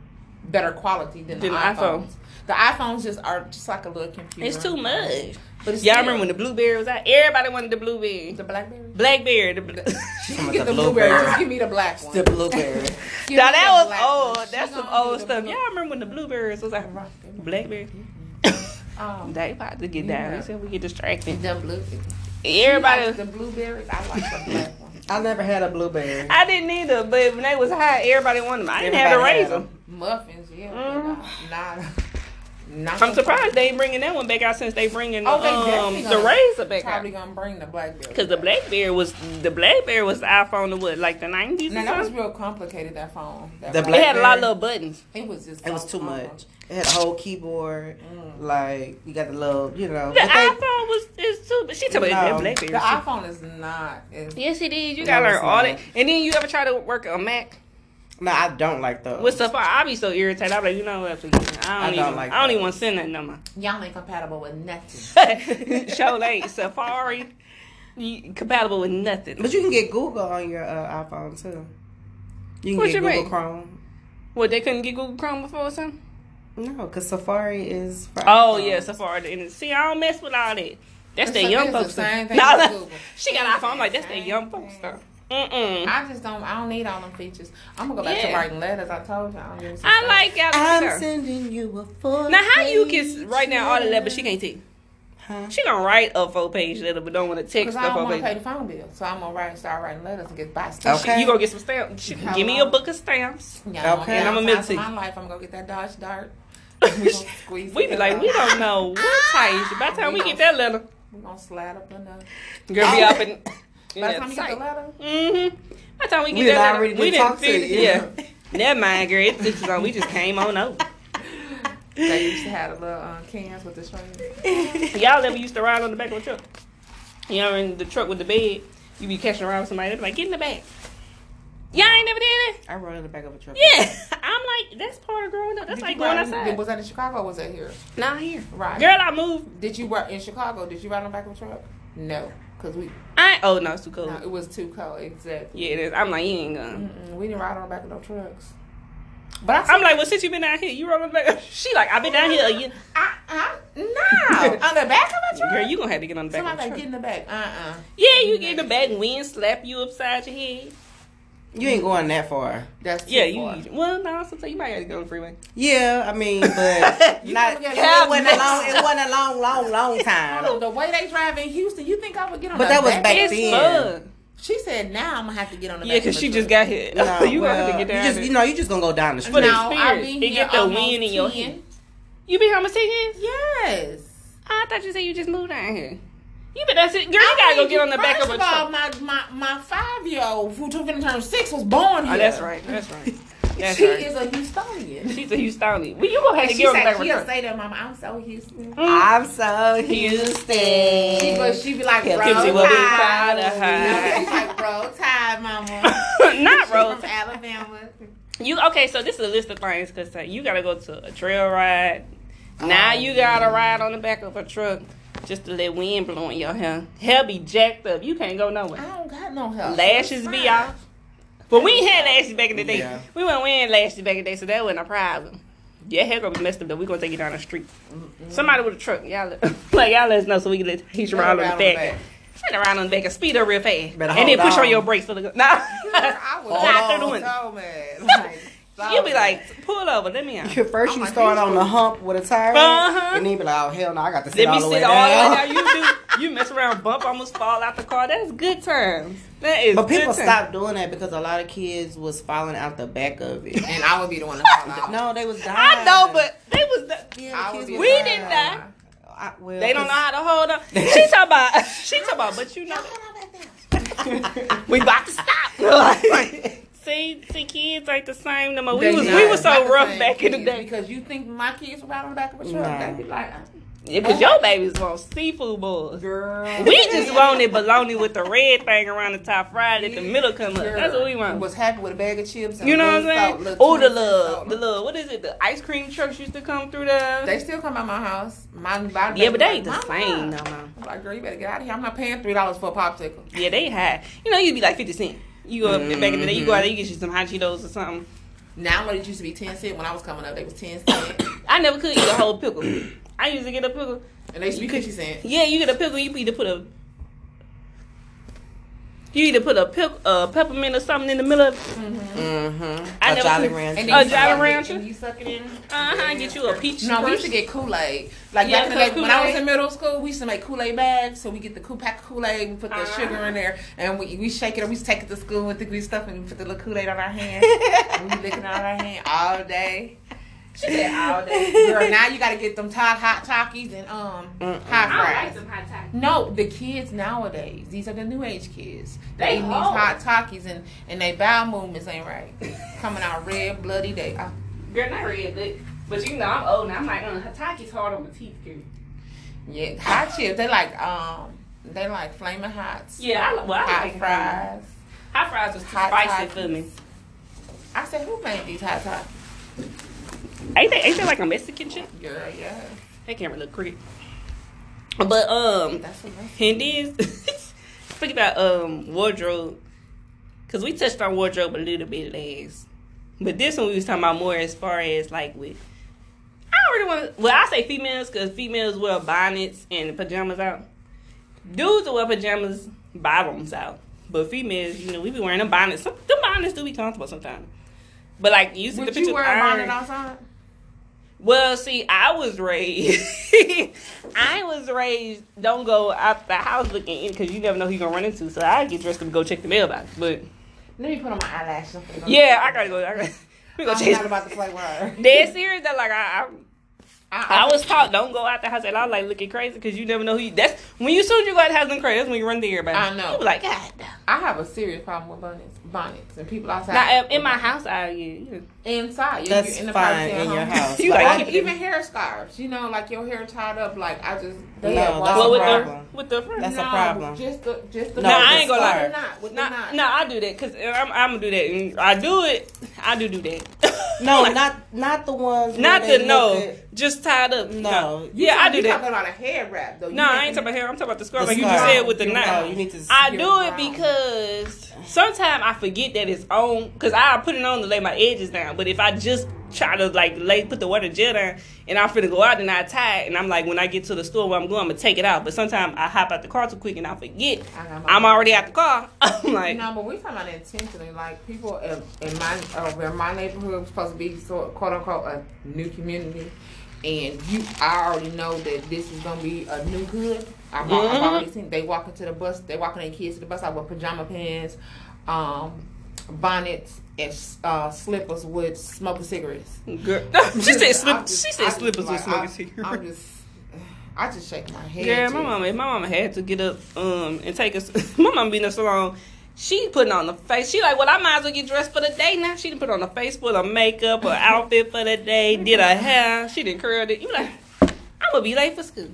[SPEAKER 2] better quality than,
[SPEAKER 1] Than
[SPEAKER 2] the
[SPEAKER 1] the
[SPEAKER 2] iPhones.
[SPEAKER 1] iPhone.
[SPEAKER 2] The iPhones just are just like a little computer.
[SPEAKER 1] It's too much.
[SPEAKER 2] But it's
[SPEAKER 1] Y'all
[SPEAKER 2] still-
[SPEAKER 1] remember when the Blueberry was out? Everybody wanted the Blueberry.
[SPEAKER 2] the BlackBerry?
[SPEAKER 1] Blackberry. The bl-
[SPEAKER 2] She
[SPEAKER 3] Some
[SPEAKER 2] can get
[SPEAKER 3] the
[SPEAKER 2] the blueberry.
[SPEAKER 3] blueberry.
[SPEAKER 2] Just give me the black one.
[SPEAKER 3] The blueberry.
[SPEAKER 2] Give
[SPEAKER 1] now that was
[SPEAKER 2] black one.
[SPEAKER 1] old.
[SPEAKER 2] She
[SPEAKER 1] That's some old stuff. Y'all remember when the blueberries was out? Blackberry.
[SPEAKER 2] Um,
[SPEAKER 1] They about to get down.
[SPEAKER 2] Yeah.
[SPEAKER 1] They said we get distracted.
[SPEAKER 2] the blue.
[SPEAKER 1] Everybody.
[SPEAKER 2] She likes the blueberries. I like the black one.
[SPEAKER 3] I never had a blueberry.
[SPEAKER 1] I didn't either, but when they was hot, everybody wanted them. I didn't have to raise
[SPEAKER 3] had
[SPEAKER 1] them.
[SPEAKER 2] Muffins, yeah.
[SPEAKER 1] Mm.
[SPEAKER 2] But uh, nah, not
[SPEAKER 1] I'm surprised they ain't bringing that one back out since they bringing
[SPEAKER 2] Oh, they
[SPEAKER 1] um, the
[SPEAKER 2] gonna-
[SPEAKER 1] razor back out.
[SPEAKER 2] Probably gonna bring the blackberry.
[SPEAKER 1] Because the BlackBerry was the BlackBerry was the iPhone of what, like the nineties
[SPEAKER 2] Now
[SPEAKER 1] or
[SPEAKER 2] that was real complicated. That phone. That
[SPEAKER 3] The
[SPEAKER 2] phone.
[SPEAKER 1] It had a lot of little buttons.
[SPEAKER 2] It was just.
[SPEAKER 3] It was too
[SPEAKER 2] small.
[SPEAKER 3] much. It had a whole keyboard.
[SPEAKER 2] Mm.
[SPEAKER 3] Like you got the little, you know.
[SPEAKER 1] The
[SPEAKER 3] but they-
[SPEAKER 1] iPhone was is too, but she told me
[SPEAKER 3] No.
[SPEAKER 1] that BlackBerry.
[SPEAKER 2] The iPhone is not. It's,
[SPEAKER 1] Yes, it is. You gotta learn all
[SPEAKER 3] not.
[SPEAKER 1] that. And then you ever try to work a Mac
[SPEAKER 3] no, I don't like those.
[SPEAKER 1] with Safari? I'll be so irritated. I'm like, you know what? Forget it. I don't,
[SPEAKER 3] I don't
[SPEAKER 1] even.
[SPEAKER 3] like
[SPEAKER 1] I don't
[SPEAKER 3] that.
[SPEAKER 1] even want to send that number.
[SPEAKER 2] y'all ain't compatible with nothing.
[SPEAKER 1] Show ain't Safari you, compatible with nothing.
[SPEAKER 3] But you can get Google on your uh, iPhone too. You can
[SPEAKER 1] What
[SPEAKER 3] get
[SPEAKER 1] you
[SPEAKER 3] Google
[SPEAKER 1] mean?
[SPEAKER 3] Chrome.
[SPEAKER 1] What they couldn't get Google Chrome before or something?
[SPEAKER 3] No, because Safari is. For
[SPEAKER 1] Oh
[SPEAKER 3] iPhones.
[SPEAKER 1] yeah, Safari. And see, I don't mess with all that. That's
[SPEAKER 2] It's the-
[SPEAKER 1] young
[SPEAKER 2] it's the
[SPEAKER 1] folks stuff.
[SPEAKER 2] same thing
[SPEAKER 1] Nah.
[SPEAKER 2] Google.
[SPEAKER 1] She got iPhone. I'm like, that's that
[SPEAKER 2] Same
[SPEAKER 1] young folks
[SPEAKER 2] thing.
[SPEAKER 1] stuff. Mm-mm.
[SPEAKER 2] I just don't. I don't need all them features. I'm gonna go back to writing letters. I told you. I, don't use
[SPEAKER 1] I like y'all.
[SPEAKER 3] I'm
[SPEAKER 1] to
[SPEAKER 3] sending you a full.
[SPEAKER 1] Now, how you can write down all the letters, but she can't take?
[SPEAKER 3] Huh?
[SPEAKER 1] She gonna write a four page letter, but don't want to text
[SPEAKER 2] Because I don't want to pay the phone bill, so I'm gonna write, start writing letters and get by stuff.
[SPEAKER 3] Okay.
[SPEAKER 1] You gonna get some stamps? She-
[SPEAKER 2] How
[SPEAKER 1] Give me a book of stamps.
[SPEAKER 2] Yeah,
[SPEAKER 3] Okay.
[SPEAKER 1] And I'ma
[SPEAKER 2] I'm gonna my life. I'm gonna get that Dodge Dart. We gonna squeeze
[SPEAKER 1] We
[SPEAKER 2] it
[SPEAKER 1] be like,
[SPEAKER 2] up.
[SPEAKER 1] we don't know what type. By the time we get that letter,
[SPEAKER 2] We gonna slide up in the.
[SPEAKER 1] girl be up in. in
[SPEAKER 2] By
[SPEAKER 1] that
[SPEAKER 2] the time you get the
[SPEAKER 1] sight.
[SPEAKER 2] letter,
[SPEAKER 1] Mm-hmm. By the time we get
[SPEAKER 3] We
[SPEAKER 1] that letter, we
[SPEAKER 3] did talk
[SPEAKER 1] didn't
[SPEAKER 3] to
[SPEAKER 1] finish.
[SPEAKER 3] you.
[SPEAKER 1] Yeah. Never mind, girl. It's just on. We just came on over.
[SPEAKER 2] they used to have the little uh, cans with the string.
[SPEAKER 1] Y'all ever used to ride on the back of a truck? You know, in the truck with the bed, you be catching around with somebody. They be like, get in the back. Y'all ain't never did it?
[SPEAKER 3] I rode in the back of a truck.
[SPEAKER 1] Yeah. I'm like, that's part of growing up. That's
[SPEAKER 2] Did
[SPEAKER 1] like
[SPEAKER 2] you
[SPEAKER 1] going
[SPEAKER 2] ride in-
[SPEAKER 1] outside.
[SPEAKER 2] Was that in Chicago? or Was that here?
[SPEAKER 1] Not here.
[SPEAKER 2] Right.
[SPEAKER 1] Girl, I moved.
[SPEAKER 2] Did you work in Chicago? Did you ride on the back of a truck? No, because we.
[SPEAKER 1] I oh no, it's too cold.
[SPEAKER 2] No, it was too cold. Exactly.
[SPEAKER 1] Yeah, it is. I'm like, you ain't gonna.
[SPEAKER 2] Mm-mm, we didn't ride on the back of no trucks. But I
[SPEAKER 1] I'm like, well, since you been down here, you the back. She like, I've been down here a year.
[SPEAKER 2] I, I, no, on the back of a truck.
[SPEAKER 1] Girl, you gonna have to get on the back
[SPEAKER 2] Somebody
[SPEAKER 1] of
[SPEAKER 2] like
[SPEAKER 1] the
[SPEAKER 2] get
[SPEAKER 1] truck.
[SPEAKER 2] in the back. Uh uh
[SPEAKER 1] Yeah, you get in the back, wind slap you upside your head.
[SPEAKER 3] You ain't going that far.
[SPEAKER 2] That's too
[SPEAKER 1] Yeah, you.
[SPEAKER 2] far.
[SPEAKER 1] Well, no, sometimes you might have to go on the freeway.
[SPEAKER 3] Yeah, I mean, but not.
[SPEAKER 2] gonna
[SPEAKER 3] It wasn't a long. It wasn't a long, long, long time.
[SPEAKER 2] know, the way they drive in Houston, you think I would get on
[SPEAKER 3] But that was
[SPEAKER 2] back?
[SPEAKER 3] back then.
[SPEAKER 1] fun.
[SPEAKER 2] She said, "Now I'm gonna have to get on the
[SPEAKER 1] Yeah, because she just got here.
[SPEAKER 3] No,
[SPEAKER 1] you gonna have to get down
[SPEAKER 3] you just, you know, you just gonna go down the street.
[SPEAKER 1] the
[SPEAKER 2] no, I've been here
[SPEAKER 1] get the
[SPEAKER 2] almost
[SPEAKER 1] wind in your
[SPEAKER 2] 10.
[SPEAKER 1] head. You been home ten years?
[SPEAKER 2] Yes.
[SPEAKER 1] I thought you said you just moved down here. You been that's it. Girl, you gotta go get on the back of a
[SPEAKER 2] First all,
[SPEAKER 1] truck.
[SPEAKER 2] my my, my five year old who took in turn six was born here.
[SPEAKER 1] Oh, that's right. That's right. That's
[SPEAKER 2] she
[SPEAKER 1] right.
[SPEAKER 2] is a Houstonian.
[SPEAKER 1] She's a Houstonian. Well, you gonna have to
[SPEAKER 2] she
[SPEAKER 1] get on the back of a
[SPEAKER 2] she'll
[SPEAKER 1] truck.
[SPEAKER 2] say that, Mama. I'm so Houston. Mm.
[SPEAKER 3] I'm so
[SPEAKER 2] She,
[SPEAKER 3] Houston.
[SPEAKER 2] but she be like,
[SPEAKER 3] Yeah,
[SPEAKER 2] roll
[SPEAKER 1] Kimsey will be proud
[SPEAKER 2] tide.
[SPEAKER 1] of her.
[SPEAKER 2] She's like, roll tide, Mama.
[SPEAKER 1] Not
[SPEAKER 2] She
[SPEAKER 1] road.
[SPEAKER 2] from Alabama.
[SPEAKER 1] You okay? So this is a list of things because uh, you gotta go to a trail ride. Oh, now
[SPEAKER 2] Oh,
[SPEAKER 1] you gotta ride on the back of a truck just to let wind blow in your hair. Hair be jacked up. You can't go nowhere.
[SPEAKER 2] I don't got no help.
[SPEAKER 1] Lashes be off. But we ain't had lashes back in the day.
[SPEAKER 3] Yeah.
[SPEAKER 1] We weren't wearing lashes back in the day, so that wasn't a problem. Your hair gonna be messed up though. We gonna take you down the street. Somebody with a truck, y'all like y'all let us know so we can let Heath ride on the back. Ride around on the back and speed up real fast. And then push on
[SPEAKER 3] on.
[SPEAKER 1] your brakes for the nah.
[SPEAKER 2] I was
[SPEAKER 1] Not through the window.
[SPEAKER 2] so mad. Like, so
[SPEAKER 1] You'll be like, pull over, let me out.
[SPEAKER 3] First, you start on the hump with a tire,
[SPEAKER 1] Uh-huh.
[SPEAKER 3] and then you be like, "Oh hell no, I got to sit
[SPEAKER 1] Let
[SPEAKER 3] all
[SPEAKER 1] me
[SPEAKER 3] the
[SPEAKER 1] sit
[SPEAKER 3] way
[SPEAKER 1] all the way
[SPEAKER 3] down."
[SPEAKER 1] down. You do. You mess around, bump, almost fall out the car. That's good times. That is.
[SPEAKER 3] But people
[SPEAKER 1] good
[SPEAKER 3] stopped doing that because a lot of kids was falling out the back of it.
[SPEAKER 2] and I would be the one to fall out.
[SPEAKER 3] no, they was dying.
[SPEAKER 1] I know, but they was. The,
[SPEAKER 3] yeah, the kids
[SPEAKER 1] We
[SPEAKER 2] the one
[SPEAKER 1] didn't die.
[SPEAKER 3] I, well,
[SPEAKER 1] they don't know how to hold on. She talk about. She talk about. But you know, we about to stop. see, see, kids ain't the same no more. We
[SPEAKER 2] They
[SPEAKER 1] was
[SPEAKER 2] not.
[SPEAKER 1] we was so rough back in the day.
[SPEAKER 2] Because you think my kids were out on the back of a truck,
[SPEAKER 3] Nah.
[SPEAKER 2] they'd be like, uh,
[SPEAKER 1] Yeah, because your babies want seafood boys.
[SPEAKER 3] Girl,
[SPEAKER 1] We just wanted bologna with the red thing around the top, fried at the middle come up. That's what we want.
[SPEAKER 2] Was happy with a bag of chips. And
[SPEAKER 1] You know what I'm saying? Oh, the
[SPEAKER 2] 20 cent
[SPEAKER 1] little, the little, what is it? The ice cream trucks used to come through there.
[SPEAKER 2] They still come by my house. My, my
[SPEAKER 1] yeah, but they ain't the same no more.
[SPEAKER 2] I'm like, girl, you better get out of here. I'm not paying three dollars for a popsicle.
[SPEAKER 1] Yeah, they high. You know, you'd be like fifty cent. You go there back in the day, you go out there, you get you some hot Cheetos or something.
[SPEAKER 2] Now what it used to be ten cent when I was coming up, they was ten cent,
[SPEAKER 1] I never could eat a whole pickle. I used to get a pickle.
[SPEAKER 2] and they used to be fifty cent.
[SPEAKER 1] Yeah, you get a pickle, you either put a you either put a pick, uh, peppermint or something in the middle of
[SPEAKER 3] mm-hmm.
[SPEAKER 1] I
[SPEAKER 3] a
[SPEAKER 1] never
[SPEAKER 3] Jolly Rancher.
[SPEAKER 1] A Jolly Rancher?
[SPEAKER 2] and you suck it in.
[SPEAKER 1] uh-huh, get you a peach
[SPEAKER 2] No, we used to get Kool Aid. Like
[SPEAKER 1] Yeah,
[SPEAKER 2] back in the day,
[SPEAKER 1] Kool-Aid.
[SPEAKER 2] when I was in middle school, we used to make Kool Aid bags. So we get the cool pack of Kool Aid, we put the
[SPEAKER 1] Uh-huh.
[SPEAKER 2] sugar in there, and we, we shake it. up. We used to take it to school with the we stuff and we put the little Kool Aid on our hand. and we licking it on our hand all day. She said all day. Girl, now you got to get them hot hot Takis and um
[SPEAKER 3] Mm-mm.
[SPEAKER 2] hot fries.
[SPEAKER 1] hot tacos.
[SPEAKER 2] No, the kids nowadays, these are the new age kids.
[SPEAKER 1] They
[SPEAKER 2] They eat these hot Takis and and they bowel movements ain't right. Coming out red, bloody. They uh,
[SPEAKER 1] Girl, not really good. But you know, I'm old and I'm like, uh, Hataki's hard on my teeth, girl.
[SPEAKER 2] yeah, hot chips. They like um they like flaming hots.
[SPEAKER 1] Yeah, I, well, I
[SPEAKER 2] hot
[SPEAKER 1] like
[SPEAKER 2] fries.
[SPEAKER 1] Hot fries was too
[SPEAKER 2] Hot
[SPEAKER 1] spicy
[SPEAKER 2] Takis.
[SPEAKER 1] for me.
[SPEAKER 2] I said, who made these hot Takis?
[SPEAKER 1] Ain't they, ain't they like a Mexican chip?
[SPEAKER 2] Girl, yeah.
[SPEAKER 1] They can't really cricket. But um,
[SPEAKER 2] That's what that's
[SPEAKER 1] and then speaking about um wardrobe, cause we touched on wardrobe a little bit last, but this one we was talking about more as far as like with. I don't really want to. Well, I say females because females wear bonnets and pajamas out. dudes will wear pajamas bottoms out, but females, you know, we be wearing them bonnets. Some them bonnets do be comfortable sometimes. But like you see the
[SPEAKER 2] Would
[SPEAKER 1] picture,
[SPEAKER 2] you wear a bonnet outside?
[SPEAKER 1] Well, see, I was raised. I was raised. Don't go out the house looking in because you never know who you're gonna run into. So I get dressed up and go check the mailbox. But
[SPEAKER 2] Let me put on my eyelashes.
[SPEAKER 1] yeah, I gotta go. I gotta. We go
[SPEAKER 2] I'm
[SPEAKER 1] check.
[SPEAKER 2] not about to play with her.
[SPEAKER 1] Dead serious. That like I, I,
[SPEAKER 2] I,
[SPEAKER 1] I was taught don't go out the house at all like looking crazy because you never know who. You, that's when you soon you go out the house looking crazy. That's when you run to everybody.
[SPEAKER 2] I know.
[SPEAKER 1] You like God.
[SPEAKER 2] I have a serious problem with bonnets, bonnets, and people outside.
[SPEAKER 1] Now uh, in my house, I yeah.
[SPEAKER 2] Inside,
[SPEAKER 3] That's
[SPEAKER 2] you're in the
[SPEAKER 3] fine in your house.
[SPEAKER 1] You
[SPEAKER 3] but
[SPEAKER 1] like-
[SPEAKER 2] even hair scarves, you know, like your hair tied up. Like I just, they
[SPEAKER 3] No, that's
[SPEAKER 2] wild-
[SPEAKER 3] a
[SPEAKER 1] Well, with
[SPEAKER 3] problem.
[SPEAKER 1] the with the front.
[SPEAKER 3] That's a
[SPEAKER 2] no,
[SPEAKER 3] problem.
[SPEAKER 2] Just the, just the.
[SPEAKER 3] No,
[SPEAKER 1] Nah, I ain't gonna lie.
[SPEAKER 2] With the knot, with the
[SPEAKER 1] Nah,
[SPEAKER 2] knot.
[SPEAKER 1] nah, I do that because I'm, I'm gonna do that, and I do it. I do do that.
[SPEAKER 3] No,
[SPEAKER 1] Like,
[SPEAKER 3] not not the ones.
[SPEAKER 1] not the no,
[SPEAKER 3] look
[SPEAKER 1] just tied up.
[SPEAKER 3] No.
[SPEAKER 2] You
[SPEAKER 1] yeah, I
[SPEAKER 2] talk-
[SPEAKER 1] do
[SPEAKER 2] you
[SPEAKER 1] that.
[SPEAKER 2] talking about a hair wrap though. You
[SPEAKER 1] No, I ain't talking about hair. I'm talking about the scarf, like you
[SPEAKER 3] scarf.
[SPEAKER 1] just said with the
[SPEAKER 2] You're
[SPEAKER 1] knot.
[SPEAKER 3] You need to.
[SPEAKER 1] I do it because sometimes I forget that it's on. Because I put it on to lay my edges down. But if I just try to like lay put the water gel down and I'm finna go out and I tie it and I'm like when I get to the store where I'm going I'm gonna take it out. But sometimes I hop out the car too quick and I forget
[SPEAKER 2] I
[SPEAKER 1] I'm already out the car. I'm like
[SPEAKER 2] No, but we talking about intentionally. Like people in, in my uh, where my neighborhood was supposed to be sort quote unquote a new community, and you I already know that this is gonna be a new hood. I've, al- I've already seen they walking to the bus. They walking their kids to the bus out with pajama pants, um, bonnets, and uh, slippers with smoking cigarettes.
[SPEAKER 1] girl, she said slip.
[SPEAKER 2] Just-
[SPEAKER 1] She said
[SPEAKER 2] just
[SPEAKER 1] slippers
[SPEAKER 2] like,
[SPEAKER 1] with smoking
[SPEAKER 2] I-
[SPEAKER 1] cigarettes.
[SPEAKER 2] I'm just, I just shake my head.
[SPEAKER 1] Yeah, my mama, my mama had to get up um and take us. My mama been in the salon. She putting on the face. She like, well, I might as well get dressed for the day now. She didn't put on the face for the makeup, her outfit for the day, did her hair. She didn't curl it. You like, I'm gonna be late for school.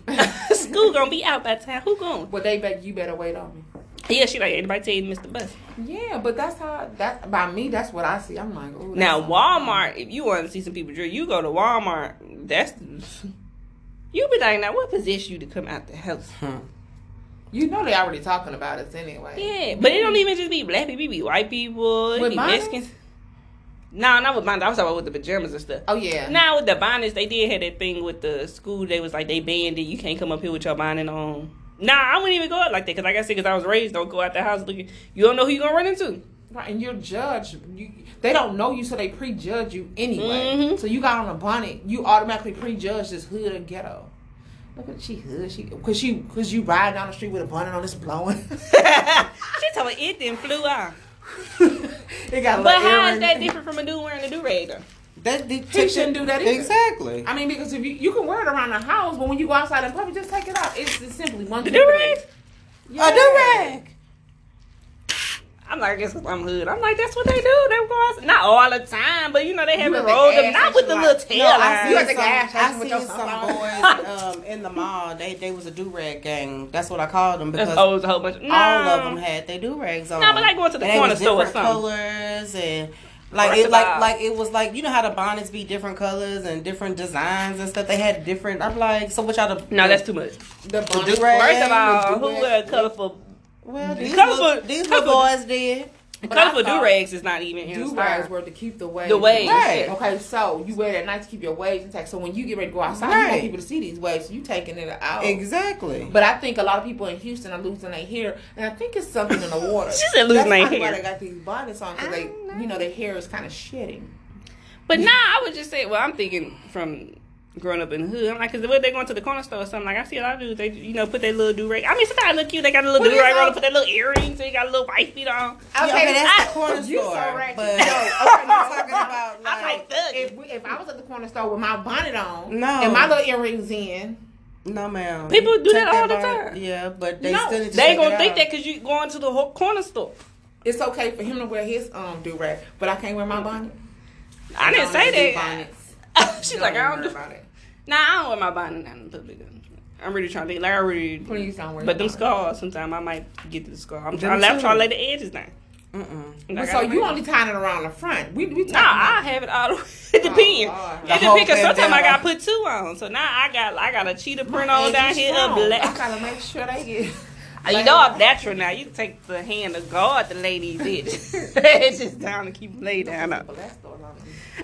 [SPEAKER 1] school gonna be out by the time. Who going?
[SPEAKER 2] But they bet you better wait on me.
[SPEAKER 1] Yeah, she like anybody tell you to miss the bus.
[SPEAKER 2] Yeah, but that's how that by me. That's what I see. I'm like, ooh, that's
[SPEAKER 1] Now Walmart, if you want to see some people drill, you go to Walmart. That's you be like, now what possessed you to come out the house?
[SPEAKER 3] Hmm.
[SPEAKER 2] You know they already talking about us anyway.
[SPEAKER 1] Yeah, but it don't even just be black people. It be white people. It
[SPEAKER 2] With
[SPEAKER 1] be
[SPEAKER 2] bonnets?
[SPEAKER 1] Mexicans. No, not with bonnets. I was talking about with the pajamas and stuff.
[SPEAKER 2] Oh yeah.
[SPEAKER 1] Now with the bonnets, they did have that thing with the school. They was like they banned it. You can't come up here with your bonnet on. Nah, I wouldn't even go out like that because, like I said, because I was raised, don't go out the house looking. You don't know who you gonna run into.
[SPEAKER 2] Right, and you're judged. You, they don't know you, so they prejudge you anyway.
[SPEAKER 1] Mhm.
[SPEAKER 2] So you got on a bonnet, you automatically prejudge this hood and ghetto. Look at she hood, she cause she cause you ride down the street with a bonnet on, it's blowing.
[SPEAKER 1] she told me it then flew out.
[SPEAKER 2] it got a
[SPEAKER 1] But how is that different from a dude wearing a do rag though?
[SPEAKER 3] That, they,
[SPEAKER 2] He shouldn't do that either.
[SPEAKER 3] Exactly.
[SPEAKER 2] I mean, because if you you can wear it around the house, but when you go outside in public, just take it off. It's, it's simply one.
[SPEAKER 1] The
[SPEAKER 2] thing.
[SPEAKER 1] do rag?
[SPEAKER 2] Yeah.
[SPEAKER 3] A do rag.
[SPEAKER 1] I'm like, I guess 'cause I'm hood. I'm like, that's what they do. They go outside. Not all the time, but you know they have
[SPEAKER 2] You
[SPEAKER 1] it
[SPEAKER 2] at
[SPEAKER 1] rolled up, not with the
[SPEAKER 2] station,
[SPEAKER 1] little tail
[SPEAKER 3] No, I
[SPEAKER 1] line.
[SPEAKER 3] seen
[SPEAKER 2] You at the
[SPEAKER 3] some,
[SPEAKER 2] gas station
[SPEAKER 3] I
[SPEAKER 2] with
[SPEAKER 3] seen some boys um, in the mall. They they was a do rag gang. That's what I called them because
[SPEAKER 1] That's always a whole bunch.
[SPEAKER 3] all
[SPEAKER 1] No.
[SPEAKER 3] of them had they do rags on.
[SPEAKER 1] No, but like going to the
[SPEAKER 3] And they
[SPEAKER 1] corner
[SPEAKER 3] was
[SPEAKER 1] store or
[SPEAKER 3] different
[SPEAKER 1] something.
[SPEAKER 3] colors and like
[SPEAKER 1] First
[SPEAKER 3] it like
[SPEAKER 1] all-
[SPEAKER 3] like it was like you know how the bonnets be different colors and different designs and stuff. They had different. I'm like, so what y'all? The,
[SPEAKER 1] No, that's too much.
[SPEAKER 2] The bonnet.
[SPEAKER 1] First of all, who
[SPEAKER 2] do-rag.
[SPEAKER 1] wear colorful
[SPEAKER 3] well these
[SPEAKER 1] Colorful-
[SPEAKER 3] little, these little
[SPEAKER 1] colorful-
[SPEAKER 3] boys did.
[SPEAKER 1] Colorful do rags is not even
[SPEAKER 2] Do rags were to keep the waves.
[SPEAKER 1] The waves.
[SPEAKER 3] Right.
[SPEAKER 2] Okay, so you wear that night to keep your waves intact. So when you get ready to go outside, you want people to see these waves. So you taking it out.
[SPEAKER 3] Exactly.
[SPEAKER 2] But I think a lot of people in Houston are losing their hair, and I think it's something in the water.
[SPEAKER 1] She said losing their hair.
[SPEAKER 2] Why they got these bonnets on because they,
[SPEAKER 1] know.
[SPEAKER 2] you know, their hair is kind of shedding.
[SPEAKER 1] But nah, I would just say, well, I'm thinking from growing up in the hood. I'm like, cause what they going to the corner store or something? Like I see a lot of dudes, they you know put their little do rag. I mean, sometimes they look cute. They got a little
[SPEAKER 2] What
[SPEAKER 1] do rag on,
[SPEAKER 2] that?
[SPEAKER 1] put their little earrings. They got a little white feet on.
[SPEAKER 3] Yeah, okay, that's
[SPEAKER 1] I-
[SPEAKER 3] the corner
[SPEAKER 2] you so
[SPEAKER 3] store.
[SPEAKER 2] ratchet.
[SPEAKER 3] but
[SPEAKER 2] No,
[SPEAKER 3] I'm talking about
[SPEAKER 1] I'm
[SPEAKER 3] like
[SPEAKER 1] like.
[SPEAKER 2] If we, if I was at the corner store with my bonnet on
[SPEAKER 3] No.
[SPEAKER 2] and my little earrings in,
[SPEAKER 3] no, ma'am.
[SPEAKER 1] People do that all the time.
[SPEAKER 3] Yeah, but they
[SPEAKER 2] No,
[SPEAKER 3] still need to
[SPEAKER 1] They
[SPEAKER 3] take
[SPEAKER 1] gonna
[SPEAKER 3] it
[SPEAKER 1] think
[SPEAKER 3] out.
[SPEAKER 1] that because you going to the whole corner store.
[SPEAKER 2] it's okay for him to wear his um do rag, but I can't wear my bonnet.
[SPEAKER 1] I didn't say that. She's like, I don't
[SPEAKER 2] worry
[SPEAKER 1] do.
[SPEAKER 2] about it.
[SPEAKER 1] Nah, I don't wear my bonnet out in public. I'm really trying to think. Like I really.
[SPEAKER 2] Please don't wear.
[SPEAKER 1] But them scars, sometimes I might get to the scar. I'm
[SPEAKER 3] Them
[SPEAKER 1] trying, I'm trying to lay the edges down.
[SPEAKER 3] Mm-mm.
[SPEAKER 1] Like,
[SPEAKER 2] so you only tying it around the front. We we
[SPEAKER 1] Nah, I have it all the way. It depends.
[SPEAKER 2] Lord.
[SPEAKER 1] it depends because sometimes I got to put two on. So now I got I got a cheetah print on down here, a
[SPEAKER 2] strong. I gotta make sure they get.
[SPEAKER 1] You know I'm natural now. You take the hand of God, the ladies' It's just down to keep them laid down.
[SPEAKER 2] But that's the alarm.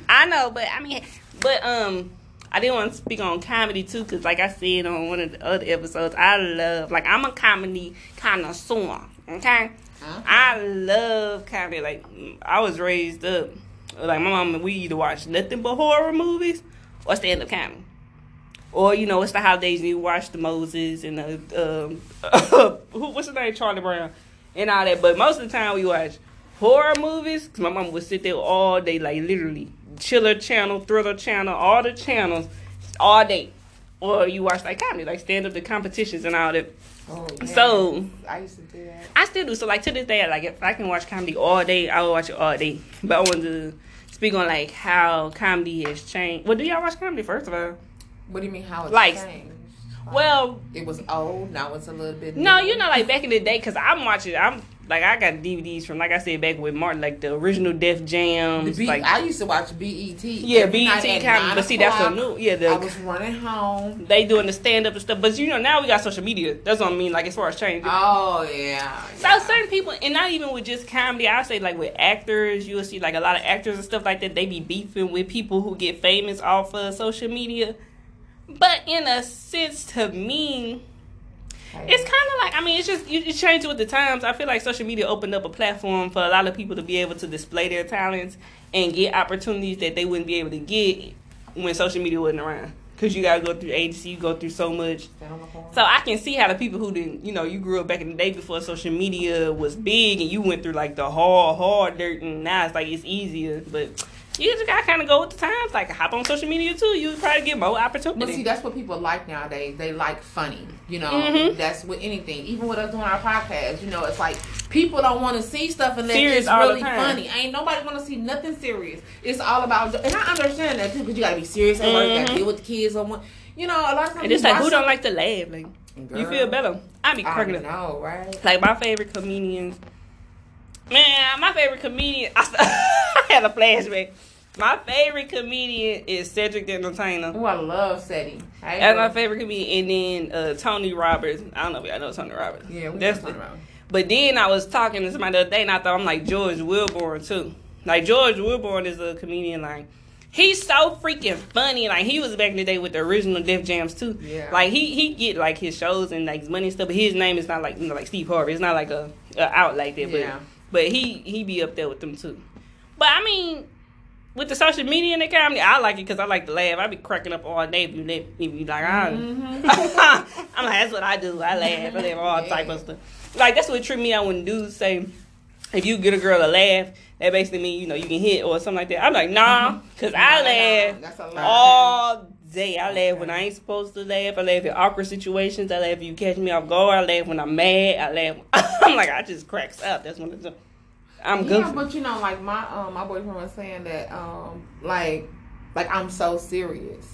[SPEAKER 1] I know, but I mean, but um, I didn't want to speak on comedy too, cause like I said on one of the other episodes, I love like I'm a comedy connoisseur. Okay,
[SPEAKER 2] Uh-huh.
[SPEAKER 1] I love comedy. Like I was raised up, like my mom. And we either watch nothing but horror movies or stand up comedy. Or you know, it's the holidays and you watch the Moses and the um, who what's his name Charlie Brown and all that. But most of the time we watch horror movies because my mom would sit there all day, like literally chiller channel, thriller channel, all the channels all day. Or you watch like comedy, like stand up the competitions and all that.
[SPEAKER 2] Oh, yeah.
[SPEAKER 1] So-
[SPEAKER 2] I used to do that.
[SPEAKER 1] I still do. So like to this day, like if I can watch comedy all day, I will watch it all day. But I wanted to speak on like how comedy has changed. Well, do y'all watch comedy first of all?
[SPEAKER 2] What do you mean? How it's
[SPEAKER 1] Like-
[SPEAKER 2] changed?
[SPEAKER 1] Well,
[SPEAKER 2] it was old. Now it's a little bit.
[SPEAKER 1] no,
[SPEAKER 2] new.
[SPEAKER 1] you know, like back in the day, cause I'm watching. I'm like I got DVDs from like I said back with Martin, like the original Def
[SPEAKER 2] The
[SPEAKER 1] Jams.
[SPEAKER 2] B-
[SPEAKER 1] like
[SPEAKER 2] I used to watch BET.
[SPEAKER 1] yeah, BET
[SPEAKER 2] at
[SPEAKER 1] comedy. But see, that's
[SPEAKER 2] o'clock.
[SPEAKER 1] new. Yeah,
[SPEAKER 2] I was running home.
[SPEAKER 1] they doing the stand up and stuff. But you know, now we got social media. That's what I mean. Like as far as change.
[SPEAKER 2] Oh yeah.
[SPEAKER 1] So
[SPEAKER 2] yeah.
[SPEAKER 1] certain people, and not even with just comedy, I say like with actors, you'll see like a lot of actors and stuff like that. They be beefing with people who get famous off of social media. But in a sense, to me, it's kind of like I mean, it's just you, you change with the times. I feel like social media opened up a platform for a lot of people to be able to display their talents and get opportunities that they wouldn't be able to get when social media wasn't around. Cause you gotta go through agency, you go through so much.
[SPEAKER 2] Stand on the corner.
[SPEAKER 1] So I can see how the people who didn't, you know, you grew up back in the day before social media was big, and you went through like the hard, hard dirt, and now it's like it's easier. But you just gotta kind of go with the times. Like hop on social media too. You probably get more
[SPEAKER 2] But see, that's what people like nowadays. They like funny. You know,
[SPEAKER 1] Mhm.
[SPEAKER 2] that's with anything. Even with us doing our podcast, you know, it's like people don't want to see stuff unless
[SPEAKER 1] Serious
[SPEAKER 2] it's really funny. Ain't nobody want to see nothing serious. It's all about, and I understand that too, because you got to be serious at work. You got
[SPEAKER 1] Mhm.
[SPEAKER 2] to deal with the kids on one. You know, a lot of times.
[SPEAKER 1] and it's like who don't like to laugh? Like
[SPEAKER 2] something-
[SPEAKER 1] you feel better. I be
[SPEAKER 2] I
[SPEAKER 1] cracking up.
[SPEAKER 2] know, right?
[SPEAKER 1] Like my favorite comedians. Man, my favorite comedian. I, had a flashback. My favorite comedian is Cedric the Entertainer.
[SPEAKER 2] Oh, I love Seti. Hey,
[SPEAKER 1] That's my favorite comedian. And then uh, Tony Roberts. I don't know if y'all know Tony Roberts.
[SPEAKER 2] Yeah, we
[SPEAKER 1] That's
[SPEAKER 2] talking
[SPEAKER 1] the-
[SPEAKER 2] about.
[SPEAKER 1] But then I was talking to somebody the other day, and I thought I'm like George Willborn too. Like George Willborn is a comedian. Like he's so freaking funny. Like he was back in the day with the original Def Jams too.
[SPEAKER 2] Yeah.
[SPEAKER 1] Like he he get like his shows and like his money and stuff. But his name is not like you know like Steve Harvey. It's not like a, a out like that. But
[SPEAKER 2] Yeah.
[SPEAKER 1] But he he be up there with them too. But I mean. With the social media and the comedy, I like it because I like to laugh. I be cracking up all day. You they you be like, I,
[SPEAKER 2] Mm-hmm.
[SPEAKER 1] I'm like, that's what I do. I laugh. I laugh all
[SPEAKER 2] Yeah.
[SPEAKER 1] type of stuff. Like that's what tripped me out when dudes say, if you get a girl to laugh, that basically mean you know you can hit or something like that. I'm like, nah, because I laugh
[SPEAKER 2] That's a lot.
[SPEAKER 1] all day. I laugh when I ain't supposed to laugh. I laugh in awkward situations. I laugh if you catch me off guard. I laugh when I'm mad. I laugh. I'm like, I just cracks up. That's what I do. I'm
[SPEAKER 2] Yeah, but you know, like my um my boyfriend was saying that um like like I'm so serious.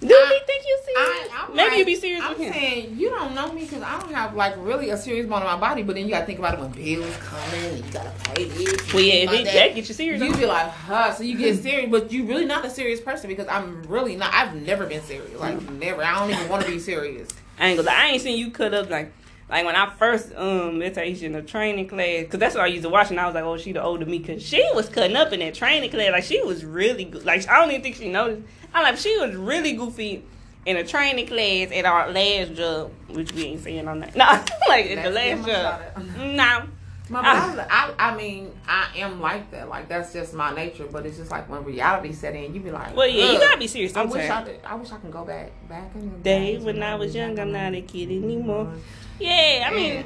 [SPEAKER 1] Do he think you serious?
[SPEAKER 2] I,
[SPEAKER 1] Maybe
[SPEAKER 2] like,
[SPEAKER 1] you be serious
[SPEAKER 2] I'm
[SPEAKER 1] with him.
[SPEAKER 2] saying you don't know me because I don't have like really a serious bone in my body. But then you got to think about it when bills coming and you gotta pay this.
[SPEAKER 1] Well, yeah, if it, that get you serious.
[SPEAKER 2] You be like, huh? So you get serious, but you really not a serious person because I'm really not. I've never been serious. Like
[SPEAKER 1] Mm.
[SPEAKER 2] never. I don't even want to be serious.
[SPEAKER 1] I ain't gonna I ain't seen you cut up like like when I first um in the training class because that's what I used to watch and I was like oh she the older me because she was cutting up in that training class like she was really good like I don't even think she noticed I'm like she was really goofy in a training class at our last job which we ain't saying on that no like at the last
[SPEAKER 2] give 'em a
[SPEAKER 1] job. no
[SPEAKER 2] My brother, I, I mean, I am like that. Like that's just my nature. But it's just like when reality set in, you be like,
[SPEAKER 1] well yeah you gotta be serious
[SPEAKER 2] I wish I did, I wish I can go back back in the
[SPEAKER 1] days when I was young I'm not a kid mm-hmm. anymore. Yeah I mean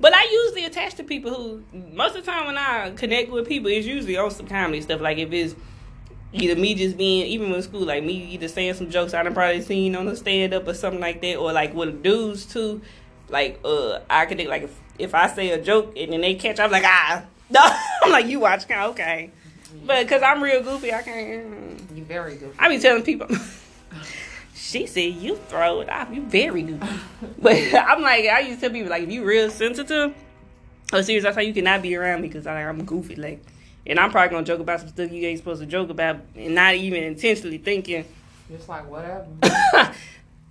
[SPEAKER 1] But I usually attach to people who most of the time when I connect with people, it's usually on some comedy stuff. Like if it's either me just being even with school, like me either saying some jokes I done probably seen on the stand up or something like that, or like with dudes too. Like uh, I connect like if, if I say a joke and then they catch, I'm like ah, no, I'm like you watch, okay. But because I'm real goofy, I can't.
[SPEAKER 2] you very good.
[SPEAKER 1] I be telling people. She said you throw it off. You very goofy. but I'm like I used to tell people like if you real sensitive or serious, that's how you cannot be around me because I'm goofy. Like, and I'm probably gonna joke about some stuff you ain't supposed to joke about, and not even intentionally thinking
[SPEAKER 2] Just like whatever.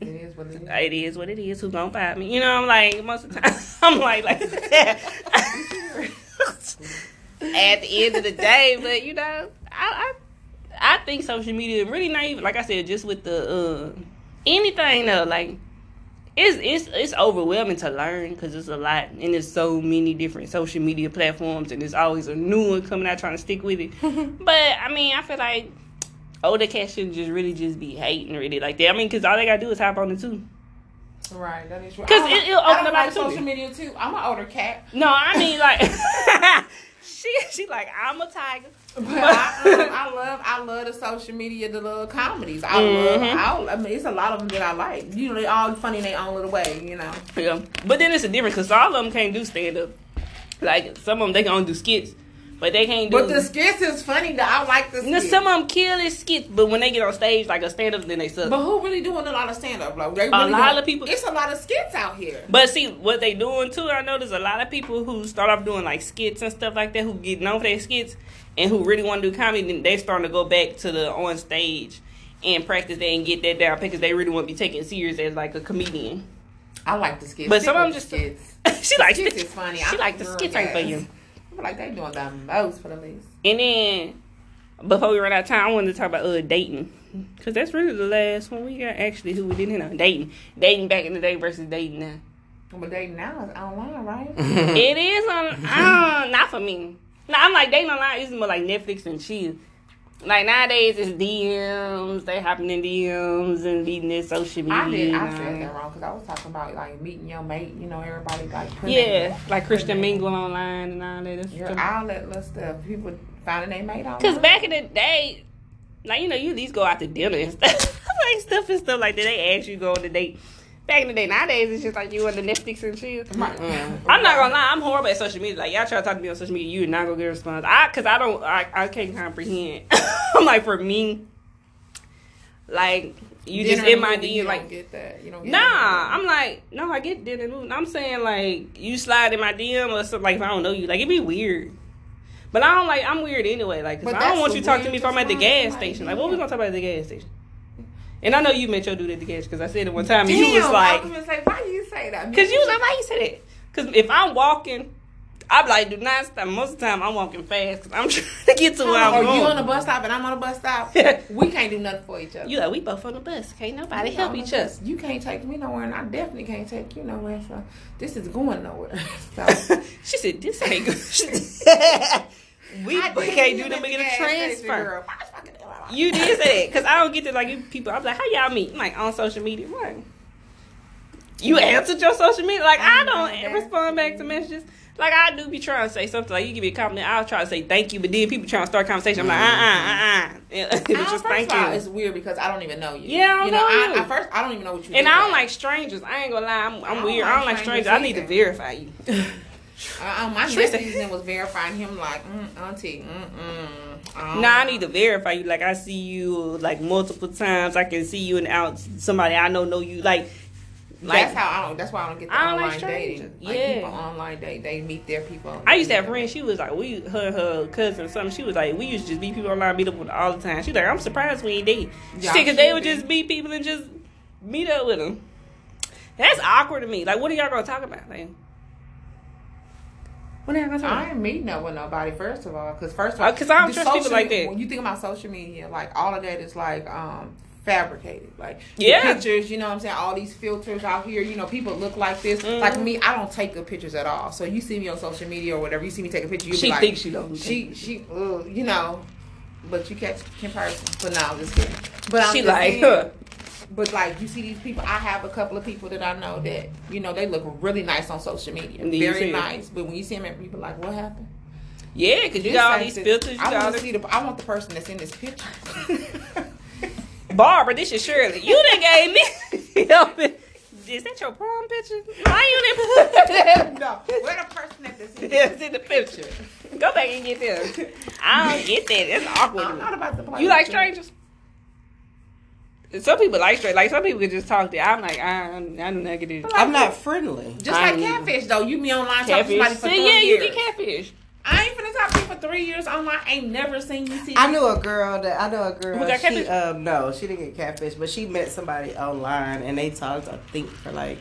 [SPEAKER 2] it is what it is.
[SPEAKER 1] it is what it is. Who gonna find me? You know, I'm like most of the time I'm like like at the end of the day, but you know, I I, I think social media really not even like I said, just with the uh, anything though, like it's it's it's overwhelming to learn because it's a lot and there's so many different social media platforms and there's always a new one coming out trying to stick with it. but I mean, I feel like oh, older cats should just really just be hating really like that. I mean, because all they gotta do is hop on it too.
[SPEAKER 2] Right, that is true.
[SPEAKER 1] 'Cause
[SPEAKER 2] I don't-
[SPEAKER 1] it- it'll
[SPEAKER 2] I
[SPEAKER 1] open
[SPEAKER 2] don't
[SPEAKER 1] up
[SPEAKER 2] like social media too. I'm an older cat,
[SPEAKER 1] No, I mean like she she like I'm a tiger.
[SPEAKER 2] but I, um, I love I love the social media, the little comedies. I love.
[SPEAKER 1] Mhm.
[SPEAKER 2] I, I mean, it's a lot of them that I like. You know, they all funny in their own little way. You know.
[SPEAKER 1] Yeah, but then it's a difference because all of them can't do stand up. Like some of them, they can only do skits, but they can't do.
[SPEAKER 2] But the skits is funny. Though. I like the
[SPEAKER 1] No,
[SPEAKER 2] skits.
[SPEAKER 1] some of them kill their skits, but when they get on stage like a stand up, then they suck.
[SPEAKER 2] But who really doing a lot of stand up? Like, they
[SPEAKER 1] A lot
[SPEAKER 2] doing-
[SPEAKER 1] of people-
[SPEAKER 2] It's a lot of skits out here.
[SPEAKER 1] But see what they doing too. I know there's a lot of people who start off doing like skits and stuff like that who get known for their skits and who really want to do comedy. Then they starting to go back to the on stage and practice that and get that down because they really want to be taken serious as like a comedian.
[SPEAKER 2] I like the skits.
[SPEAKER 1] But some of them just
[SPEAKER 2] skits.
[SPEAKER 1] she likes
[SPEAKER 2] skits is funny.
[SPEAKER 1] She
[SPEAKER 2] I'm
[SPEAKER 1] like the skits ain't for you.
[SPEAKER 2] Like they doing the most for the least.
[SPEAKER 1] And then before we run out of time, I wanted to talk about uh dating because that's really the last one we got. Actually, who we didn't know dating, dating back in the day versus dating now.
[SPEAKER 2] But dating now is online, right?
[SPEAKER 1] it is on, uh, not for me. No, I'm like dating online is more like Netflix and chill. Like nowadays, it's DMs. They hopping in DMs and meeting their social media.
[SPEAKER 2] I did. I said
[SPEAKER 1] all.
[SPEAKER 2] that wrong because I was talking about like meeting your mate. You know, everybody like
[SPEAKER 1] Yeah, like Christian Mingle online and all that.
[SPEAKER 2] Your
[SPEAKER 1] Because
[SPEAKER 2] outlet list stuff. People finding their mate online.
[SPEAKER 1] back in the day, like you know, you at least go out to dinner and stuff, like stuff and stuff like that. They ask you to go on a date. Back in the day, nowadays it's just like you on the Netflix and chill.
[SPEAKER 2] Right.
[SPEAKER 1] I'm not gonna lie, I'm horrible at social media. Like y'all try to talk to me on social media, you're not gonna get a response. I, cause I don't, I, I can't comprehend. I'm like for me, like you just in my DM,
[SPEAKER 2] you
[SPEAKER 1] like
[SPEAKER 2] get that. You don't get
[SPEAKER 1] Nah. I'm like, no, I get dinner moving. I'm saying like you slide in my DM or something like if I don't know you, like it'd be weird. But I don't like I'm weird anyway, like I don't want you to talk to me if I'm at the gas station.
[SPEAKER 2] like,
[SPEAKER 1] Like what we gonna talk about at the gas station? And I know you met your dude at the gas because I said it one time and you was like,
[SPEAKER 2] I was gonna say, why you say that?
[SPEAKER 1] Cause you was like, why you say that? Cause if I'm walking, I'm like, do not stop. Most of the time, I'm walking fast because I'm trying to get to where I'm
[SPEAKER 2] Or
[SPEAKER 1] going.
[SPEAKER 2] you on the bus stop and I'm on the bus stop. we can't do nothing for each other.
[SPEAKER 1] You like, we both on the bus. Can't nobody
[SPEAKER 2] You
[SPEAKER 1] help each other.
[SPEAKER 2] You can't take me nowhere, and I definitely can't take you nowhere. So this is going nowhere. So
[SPEAKER 1] she said, this ain't good. we
[SPEAKER 2] I
[SPEAKER 1] can't do them
[SPEAKER 2] at
[SPEAKER 1] get a transfer. You did say that because I don't get to like you people. I'm like, how y'all meet? I'm like on social media, right? You answered your social media. Like I
[SPEAKER 2] I
[SPEAKER 1] don't respond back to messages. Like I do be trying to say something. Like you give me a compliment, I'll try to say thank you. But then people trying to start a conversation. I'm like, uh, uh, uh, uh. It
[SPEAKER 2] Just
[SPEAKER 1] just thank
[SPEAKER 2] of all,
[SPEAKER 1] you.
[SPEAKER 2] it's weird because I don't even know you.
[SPEAKER 1] Yeah, I don't
[SPEAKER 2] you know,
[SPEAKER 1] know
[SPEAKER 2] I,
[SPEAKER 1] you.
[SPEAKER 2] at first I don't even know what you.
[SPEAKER 1] And I don't like strangers. I ain't gonna lie. I'm, I'm
[SPEAKER 2] don't
[SPEAKER 1] weird.
[SPEAKER 2] like
[SPEAKER 1] I don't like strangers. I need to verify you.
[SPEAKER 2] Uh, my
[SPEAKER 1] Tristan-
[SPEAKER 2] next season was verifying him like, mm, auntie, mm mm.
[SPEAKER 1] Nah, I need to verify you. Like I see you like multiple times. I can see you and out somebody I know know you. Like, like
[SPEAKER 2] that's how I don't. That's why I don't get the
[SPEAKER 1] I don't like
[SPEAKER 2] online dating. Like
[SPEAKER 1] Yeah.
[SPEAKER 2] people online date, they meet their people.
[SPEAKER 1] I used to have a friend. She was like, we her her cousin or something. She was like, we used to just meet people online, meet up with all the time. She was like, I'm surprised we ain't date. She cause they would
[SPEAKER 2] be.
[SPEAKER 1] just meet people and just meet up with them. That's awkward to me. Like, what are y'all gonna talk about? Like, what are y'all gonna talk
[SPEAKER 2] I ain't meeting up with nobody. First of all, because first of all,
[SPEAKER 1] Uh, 'cause I don't trust people like that.
[SPEAKER 2] When you think about social media, like all of that is like um fabricated. Like the
[SPEAKER 1] Yeah.
[SPEAKER 2] pictures, you know what I'm saying? All these filters out here, you know, people look like this.
[SPEAKER 1] Mhm.
[SPEAKER 2] Like me, I don't take good pictures at all. So you see me on social media or whatever, you see me take a picture, you
[SPEAKER 1] She
[SPEAKER 2] be like,
[SPEAKER 1] thinks she don't.
[SPEAKER 2] she she uh, you know. But you catch comparison. But no, I'm just kidding. But I'm
[SPEAKER 1] she
[SPEAKER 2] just
[SPEAKER 1] like,
[SPEAKER 2] saying,
[SPEAKER 1] huh.
[SPEAKER 2] But like you see these people, I have a couple of people that I know that you know they look really nice on social media, very
[SPEAKER 1] it.
[SPEAKER 2] nice. But when you see them, people like, what happened?
[SPEAKER 1] yeah, cause you got all these
[SPEAKER 2] the-
[SPEAKER 1] filters. You
[SPEAKER 2] I want to see the. I want the person that's in this picture.
[SPEAKER 1] Barbara, this is Shirley. You done gave me. is that your prom picture? Why you didn't put that?
[SPEAKER 2] no, where the person that that's in
[SPEAKER 1] It's in the picture. Go back and get them. I don't get that. It's awkward.
[SPEAKER 2] I'm not about to play.
[SPEAKER 1] You like strangers? Some people like straight. Like some people can just talk to. I'm like, I, I'm negative.
[SPEAKER 3] I'm not friendly.
[SPEAKER 2] Just like
[SPEAKER 1] I ain't
[SPEAKER 2] catfish though, you be online talking to somebody for
[SPEAKER 1] See,
[SPEAKER 2] three
[SPEAKER 1] yeah, you
[SPEAKER 2] years.
[SPEAKER 1] get catfish.
[SPEAKER 2] I ain't finna talk to you for three years online. Ain't never seen you see.
[SPEAKER 3] I knew a girl that I know a girl.
[SPEAKER 1] Who got
[SPEAKER 3] she um no, she didn't get catfish, but she met somebody online and they talked. I think for like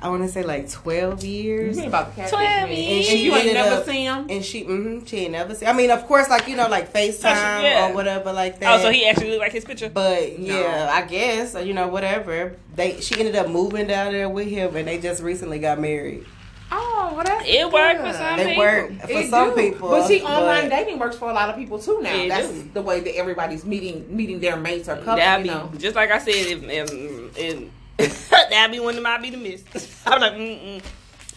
[SPEAKER 3] I want to say like twelve years.
[SPEAKER 2] You ain't about
[SPEAKER 1] 12 years.
[SPEAKER 2] And you ain't
[SPEAKER 3] ended
[SPEAKER 2] never
[SPEAKER 3] up-
[SPEAKER 2] seen him.
[SPEAKER 3] And she, mm-hmm, she ain't never seen. I mean, of course, like you know, like FaceTime
[SPEAKER 1] Yeah.
[SPEAKER 3] or whatever, like that.
[SPEAKER 1] Oh, so he actually looked like his picture.
[SPEAKER 3] But
[SPEAKER 2] No.
[SPEAKER 3] yeah, I guess you know whatever. They she ended up moving down there with him, and they just recently got married.
[SPEAKER 2] Oh, well, that's
[SPEAKER 1] It worked for some
[SPEAKER 3] They
[SPEAKER 1] people.
[SPEAKER 3] work for
[SPEAKER 2] It
[SPEAKER 3] some
[SPEAKER 2] do.
[SPEAKER 3] people,
[SPEAKER 2] but see, online
[SPEAKER 3] but-
[SPEAKER 2] dating works for a lot of people too now.
[SPEAKER 1] It
[SPEAKER 2] That's
[SPEAKER 1] do.
[SPEAKER 2] the way that everybody's meeting meeting their mates or couples.
[SPEAKER 1] That'd
[SPEAKER 2] You
[SPEAKER 1] be
[SPEAKER 2] know,
[SPEAKER 1] just like I said. If, if, if that'd be one that might be the miss. I'm like, mm-mm.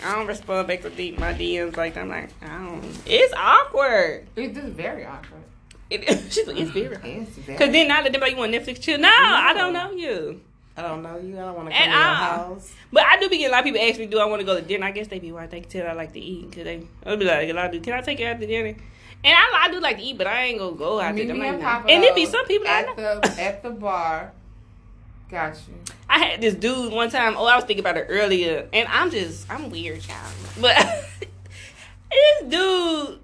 [SPEAKER 1] I don't respond back to deep my DMs like I'm like, I don't. It's awkward.
[SPEAKER 2] it is just very awkward.
[SPEAKER 1] It, she's like, it's very.
[SPEAKER 2] It's very.
[SPEAKER 1] Cause then now that you want Netflix chill? No, I don't know you.
[SPEAKER 3] I don't know you. I don't want to come to your
[SPEAKER 1] I-
[SPEAKER 3] house.
[SPEAKER 1] But I do be getting a lot of people ask me, do I want to go to dinner? I guess they be why they can tell I like to eat. Cause they, I'll be like, a lot of, do- can I take you out to dinner? And I, I do like to eat, but I ain't gonna go out
[SPEAKER 2] Meet
[SPEAKER 1] there. I'm
[SPEAKER 2] me
[SPEAKER 1] like,
[SPEAKER 2] and
[SPEAKER 1] and it be some people I
[SPEAKER 2] at
[SPEAKER 1] know.
[SPEAKER 2] the at the bar. Got you.
[SPEAKER 1] I had this dude one time. Oh, I was thinking about it earlier, and I'm just I'm weird, child. But this dude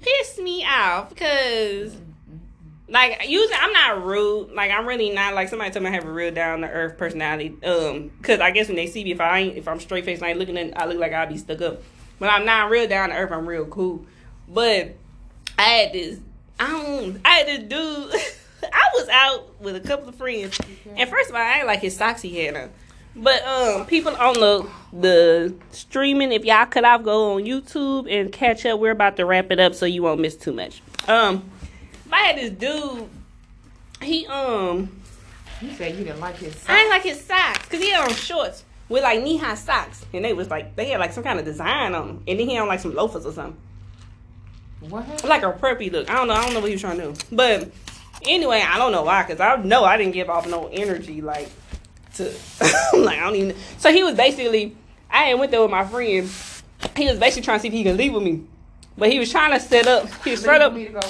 [SPEAKER 1] pissed me off because, like, usually I'm not rude. Like, I'm really not like somebody told me I have a real down to earth personality. Um, because I guess when they see me, if I ain't, if I'm straight faced I ain't looking at, I look like I'll be stuck up. But I'm not real down to earth. I'm real cool. But I had this. I don't. I had this dude. I was out with a couple of friends, and first of all, I ain't like his socks he had on. But um, people on the the streaming, if y'all cut off, go on YouTube and catch up. We're about to wrap it up, so you won't miss too much. Um, I had this dude. He um,
[SPEAKER 2] You said you didn't like his. Socks.
[SPEAKER 1] I ain't like his socks because he had on shorts with like knee high socks, and they was like they had like some kind of design on them, and then he had on like some loafers or something
[SPEAKER 2] What
[SPEAKER 1] like a preppy look. I don't know. I don't know what he was trying to do. But anyway, I don't know why. Cause I know I didn't give off no energy like to. Like I don't even. So he was basically. I had went there with my friend. He was basically trying to see if he could leave with me, but he was trying to set up. He was
[SPEAKER 2] Leave
[SPEAKER 1] up
[SPEAKER 2] me to go.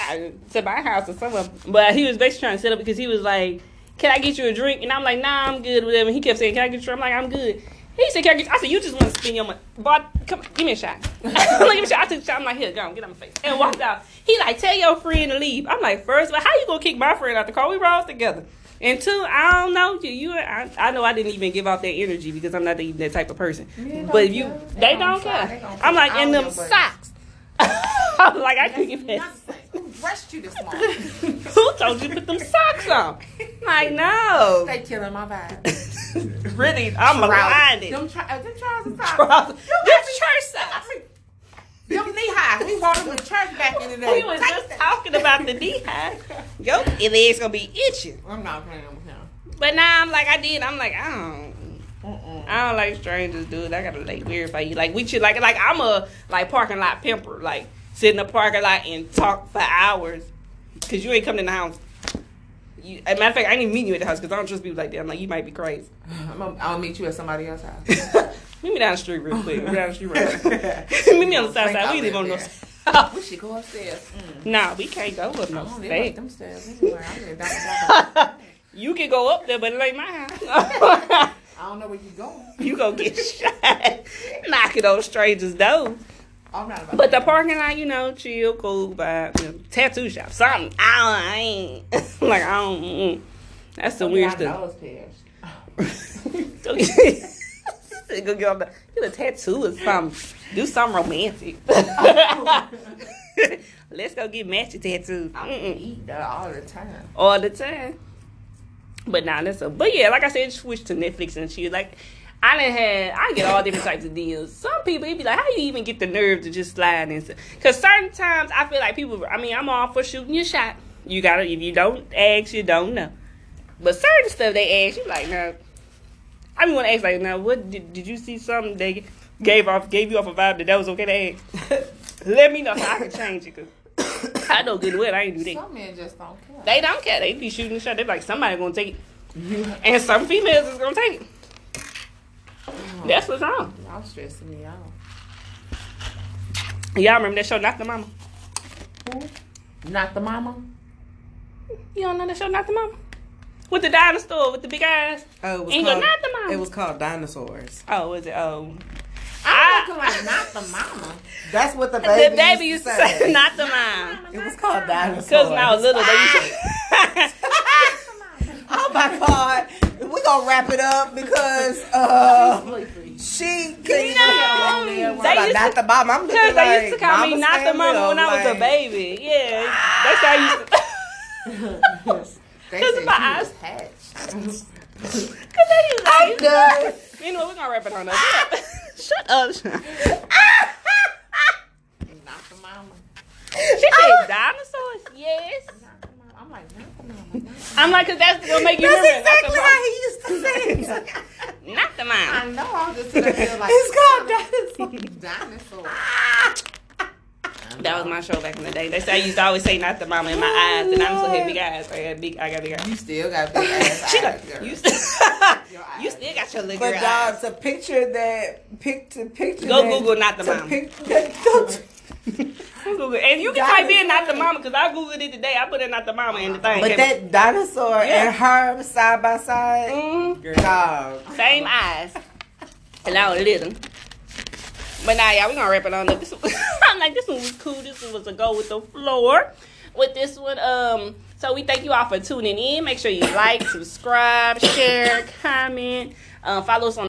[SPEAKER 1] I- to my house or somewhere. But he was basically trying to set up because he was like, "Can I get you a drink?" And I'm like, "Nah, I'm good." Whatever. And he kept saying, "Can I get you?" I'm like, "I'm good." He said, "Can I get?" You? I said, "You just want to spend your money." But come, give me a shot. I'm like, "Give me a shot." I took a shot. I'm like, "Here, go on, get on my face," and walked out. He like, "Tell your friend to leave." I'm like, first of all, how you gonna kick my friend out the car? We rode together." And two, I don't know you. You, I, I know I didn't even give off that energy because I'm not even that type of person. But
[SPEAKER 2] don't
[SPEAKER 1] you, they,
[SPEAKER 2] They
[SPEAKER 1] don't care.
[SPEAKER 2] They gonna
[SPEAKER 1] I'm like in them socks. I'm like I couldn't past.
[SPEAKER 2] Who brushed you this morning?
[SPEAKER 1] Who told you to put them socks on? Like, no.
[SPEAKER 2] they killing my vibe.
[SPEAKER 1] Really, I'm blinded.
[SPEAKER 2] Them, tri- uh, them trousers socks.
[SPEAKER 1] Trousers.
[SPEAKER 2] Them
[SPEAKER 1] Them
[SPEAKER 2] got me-
[SPEAKER 1] church socks.
[SPEAKER 2] I mean, Them knee high. We wore them to church back in the day.
[SPEAKER 1] We was just talking about the knee high. Yo, your legs gonna be itching.
[SPEAKER 2] I'm not playing with him.
[SPEAKER 1] But now I'm like, I did. I'm like, I don't.
[SPEAKER 2] Mm-mm.
[SPEAKER 1] I don't like strangers, dude. I gotta like verify you. Like we should like like I'm a like parking lot pimper. Like sit in the parking lot and talk for hours because you ain't coming in the house. You, as a matter of fact, I ain't even meet you at the house because I don't trust people like that. I'm like, you might be crazy.
[SPEAKER 2] I'm gonna, I'll meet you at somebody else's house.
[SPEAKER 1] Meet me down the street real quick. Meet me down the street real quick. Meet me on the south side. We live on the north
[SPEAKER 2] we should go upstairs. Mm.
[SPEAKER 1] Nah, we can't go up no
[SPEAKER 2] don't live up
[SPEAKER 1] state.
[SPEAKER 2] them stairs anywhere. I live down.
[SPEAKER 1] You can go up there, but it ain't my house.
[SPEAKER 2] I don't know where you going.
[SPEAKER 1] you gonna get shot knocking on strangers' doors.
[SPEAKER 2] I'm not about
[SPEAKER 1] But the parking lot, you know, chill, cool, vibe. Tattoo shop, something. I, I ain't like I don't. Mm, that's some weird
[SPEAKER 2] My
[SPEAKER 1] stuff. go get on the get a tattoo or something. Do something romantic. Let's go get matching tattoos.
[SPEAKER 2] I eat that all the time.
[SPEAKER 1] all the time. But nah, that's a. But yeah, like I said, switch to Netflix and shit. Like I didn't had, I get all different types of deals. Some people, it be like, how you even get the nerve to just slide into? Because certain times, I feel like people. I mean, I'm all for shooting your shot. You gotta, if you don't ask, you don't know. But certain stuff they ask, you like, no. I mean, want to ask like, now, what did, did you see something they gave off, gave you off a vibe that that was okay to ask? Let me know so I can change it. Cause I know good and well I ain't do that.
[SPEAKER 2] Some men just don't care.
[SPEAKER 1] They don't care. They be shooting the shot. They be like, somebody gonna take it. And some females is gonna take it. That's what's wrong.
[SPEAKER 2] Y'all stressing me out.
[SPEAKER 1] Y'all remember that show, Not the Mama? Who?
[SPEAKER 2] Not the mama.
[SPEAKER 1] You don't know that show, Not the Mama? With the dinosaur with the big eyes.
[SPEAKER 3] Oh, it was
[SPEAKER 1] And you go,
[SPEAKER 3] called,
[SPEAKER 1] not the mama.
[SPEAKER 3] It was called dinosaurs.
[SPEAKER 1] Oh, was it? Oh,
[SPEAKER 2] I'm looking like not the mama.
[SPEAKER 3] That's what the baby,
[SPEAKER 1] the
[SPEAKER 3] baby,
[SPEAKER 1] baby used to say, "Not the mom."
[SPEAKER 3] It was called dinosaurs.
[SPEAKER 1] Because when I was little, they used to.
[SPEAKER 3] My god, We're gonna wrap it up because uh, she couldn't even
[SPEAKER 1] No.
[SPEAKER 3] they
[SPEAKER 1] They
[SPEAKER 3] used not
[SPEAKER 1] used
[SPEAKER 3] the mom. I'm looking
[SPEAKER 1] Because
[SPEAKER 3] like,
[SPEAKER 1] they used to call me not the
[SPEAKER 3] stand
[SPEAKER 1] mama
[SPEAKER 3] up,
[SPEAKER 1] when I was a baby. Yeah, that's how I used to.
[SPEAKER 2] They
[SPEAKER 1] Cause my eyes-
[SPEAKER 2] was hatched.
[SPEAKER 1] Cause they used to.
[SPEAKER 3] I'm done.
[SPEAKER 1] Anyway, we're gonna wrap it on up. Shut up. Shut up.
[SPEAKER 2] Not the mama.
[SPEAKER 1] She said dinosaurs. Yes.
[SPEAKER 2] Not the mama. I'm like, not the mama. Not the
[SPEAKER 1] I'm like, cause that's gonna make you
[SPEAKER 3] That's
[SPEAKER 1] remember.
[SPEAKER 3] That's exactly
[SPEAKER 1] not
[SPEAKER 3] how he used to say it.
[SPEAKER 1] the. Not the mom.
[SPEAKER 2] I know. I was just sitting there like,
[SPEAKER 3] It's called dinosaur.
[SPEAKER 2] dinosaur.
[SPEAKER 1] That was my show back in the day. They say I used to always say not the mama in my eyes, and I'm so had big eyes. I got big. I got big eyes.
[SPEAKER 2] You still got big ass
[SPEAKER 1] She
[SPEAKER 2] eyes,
[SPEAKER 1] like,
[SPEAKER 2] girl.
[SPEAKER 1] you, still,
[SPEAKER 2] Your
[SPEAKER 1] you
[SPEAKER 2] eyes.
[SPEAKER 1] still got your little
[SPEAKER 3] But
[SPEAKER 1] girl
[SPEAKER 3] dog,
[SPEAKER 1] eyes.
[SPEAKER 3] to picture that, picture, picture.
[SPEAKER 1] Go
[SPEAKER 3] that,
[SPEAKER 1] Google not the
[SPEAKER 3] to
[SPEAKER 1] mama.
[SPEAKER 3] pic- don't-
[SPEAKER 1] Google, and you can type in not the mama because I googled it today. I put in not the mama in the thing.
[SPEAKER 3] But that dinosaur
[SPEAKER 1] Yeah.
[SPEAKER 3] and her side by side,
[SPEAKER 1] Mhm.
[SPEAKER 3] dog.
[SPEAKER 1] same eyes, and I was little. But now, y'all, we gonna wrap it on up. This one, I'm like, this one was cool. This one was a go with the floor. With this one, um, so we thank you all for tuning in. Make sure you like, subscribe, share, comment, um, follow us on.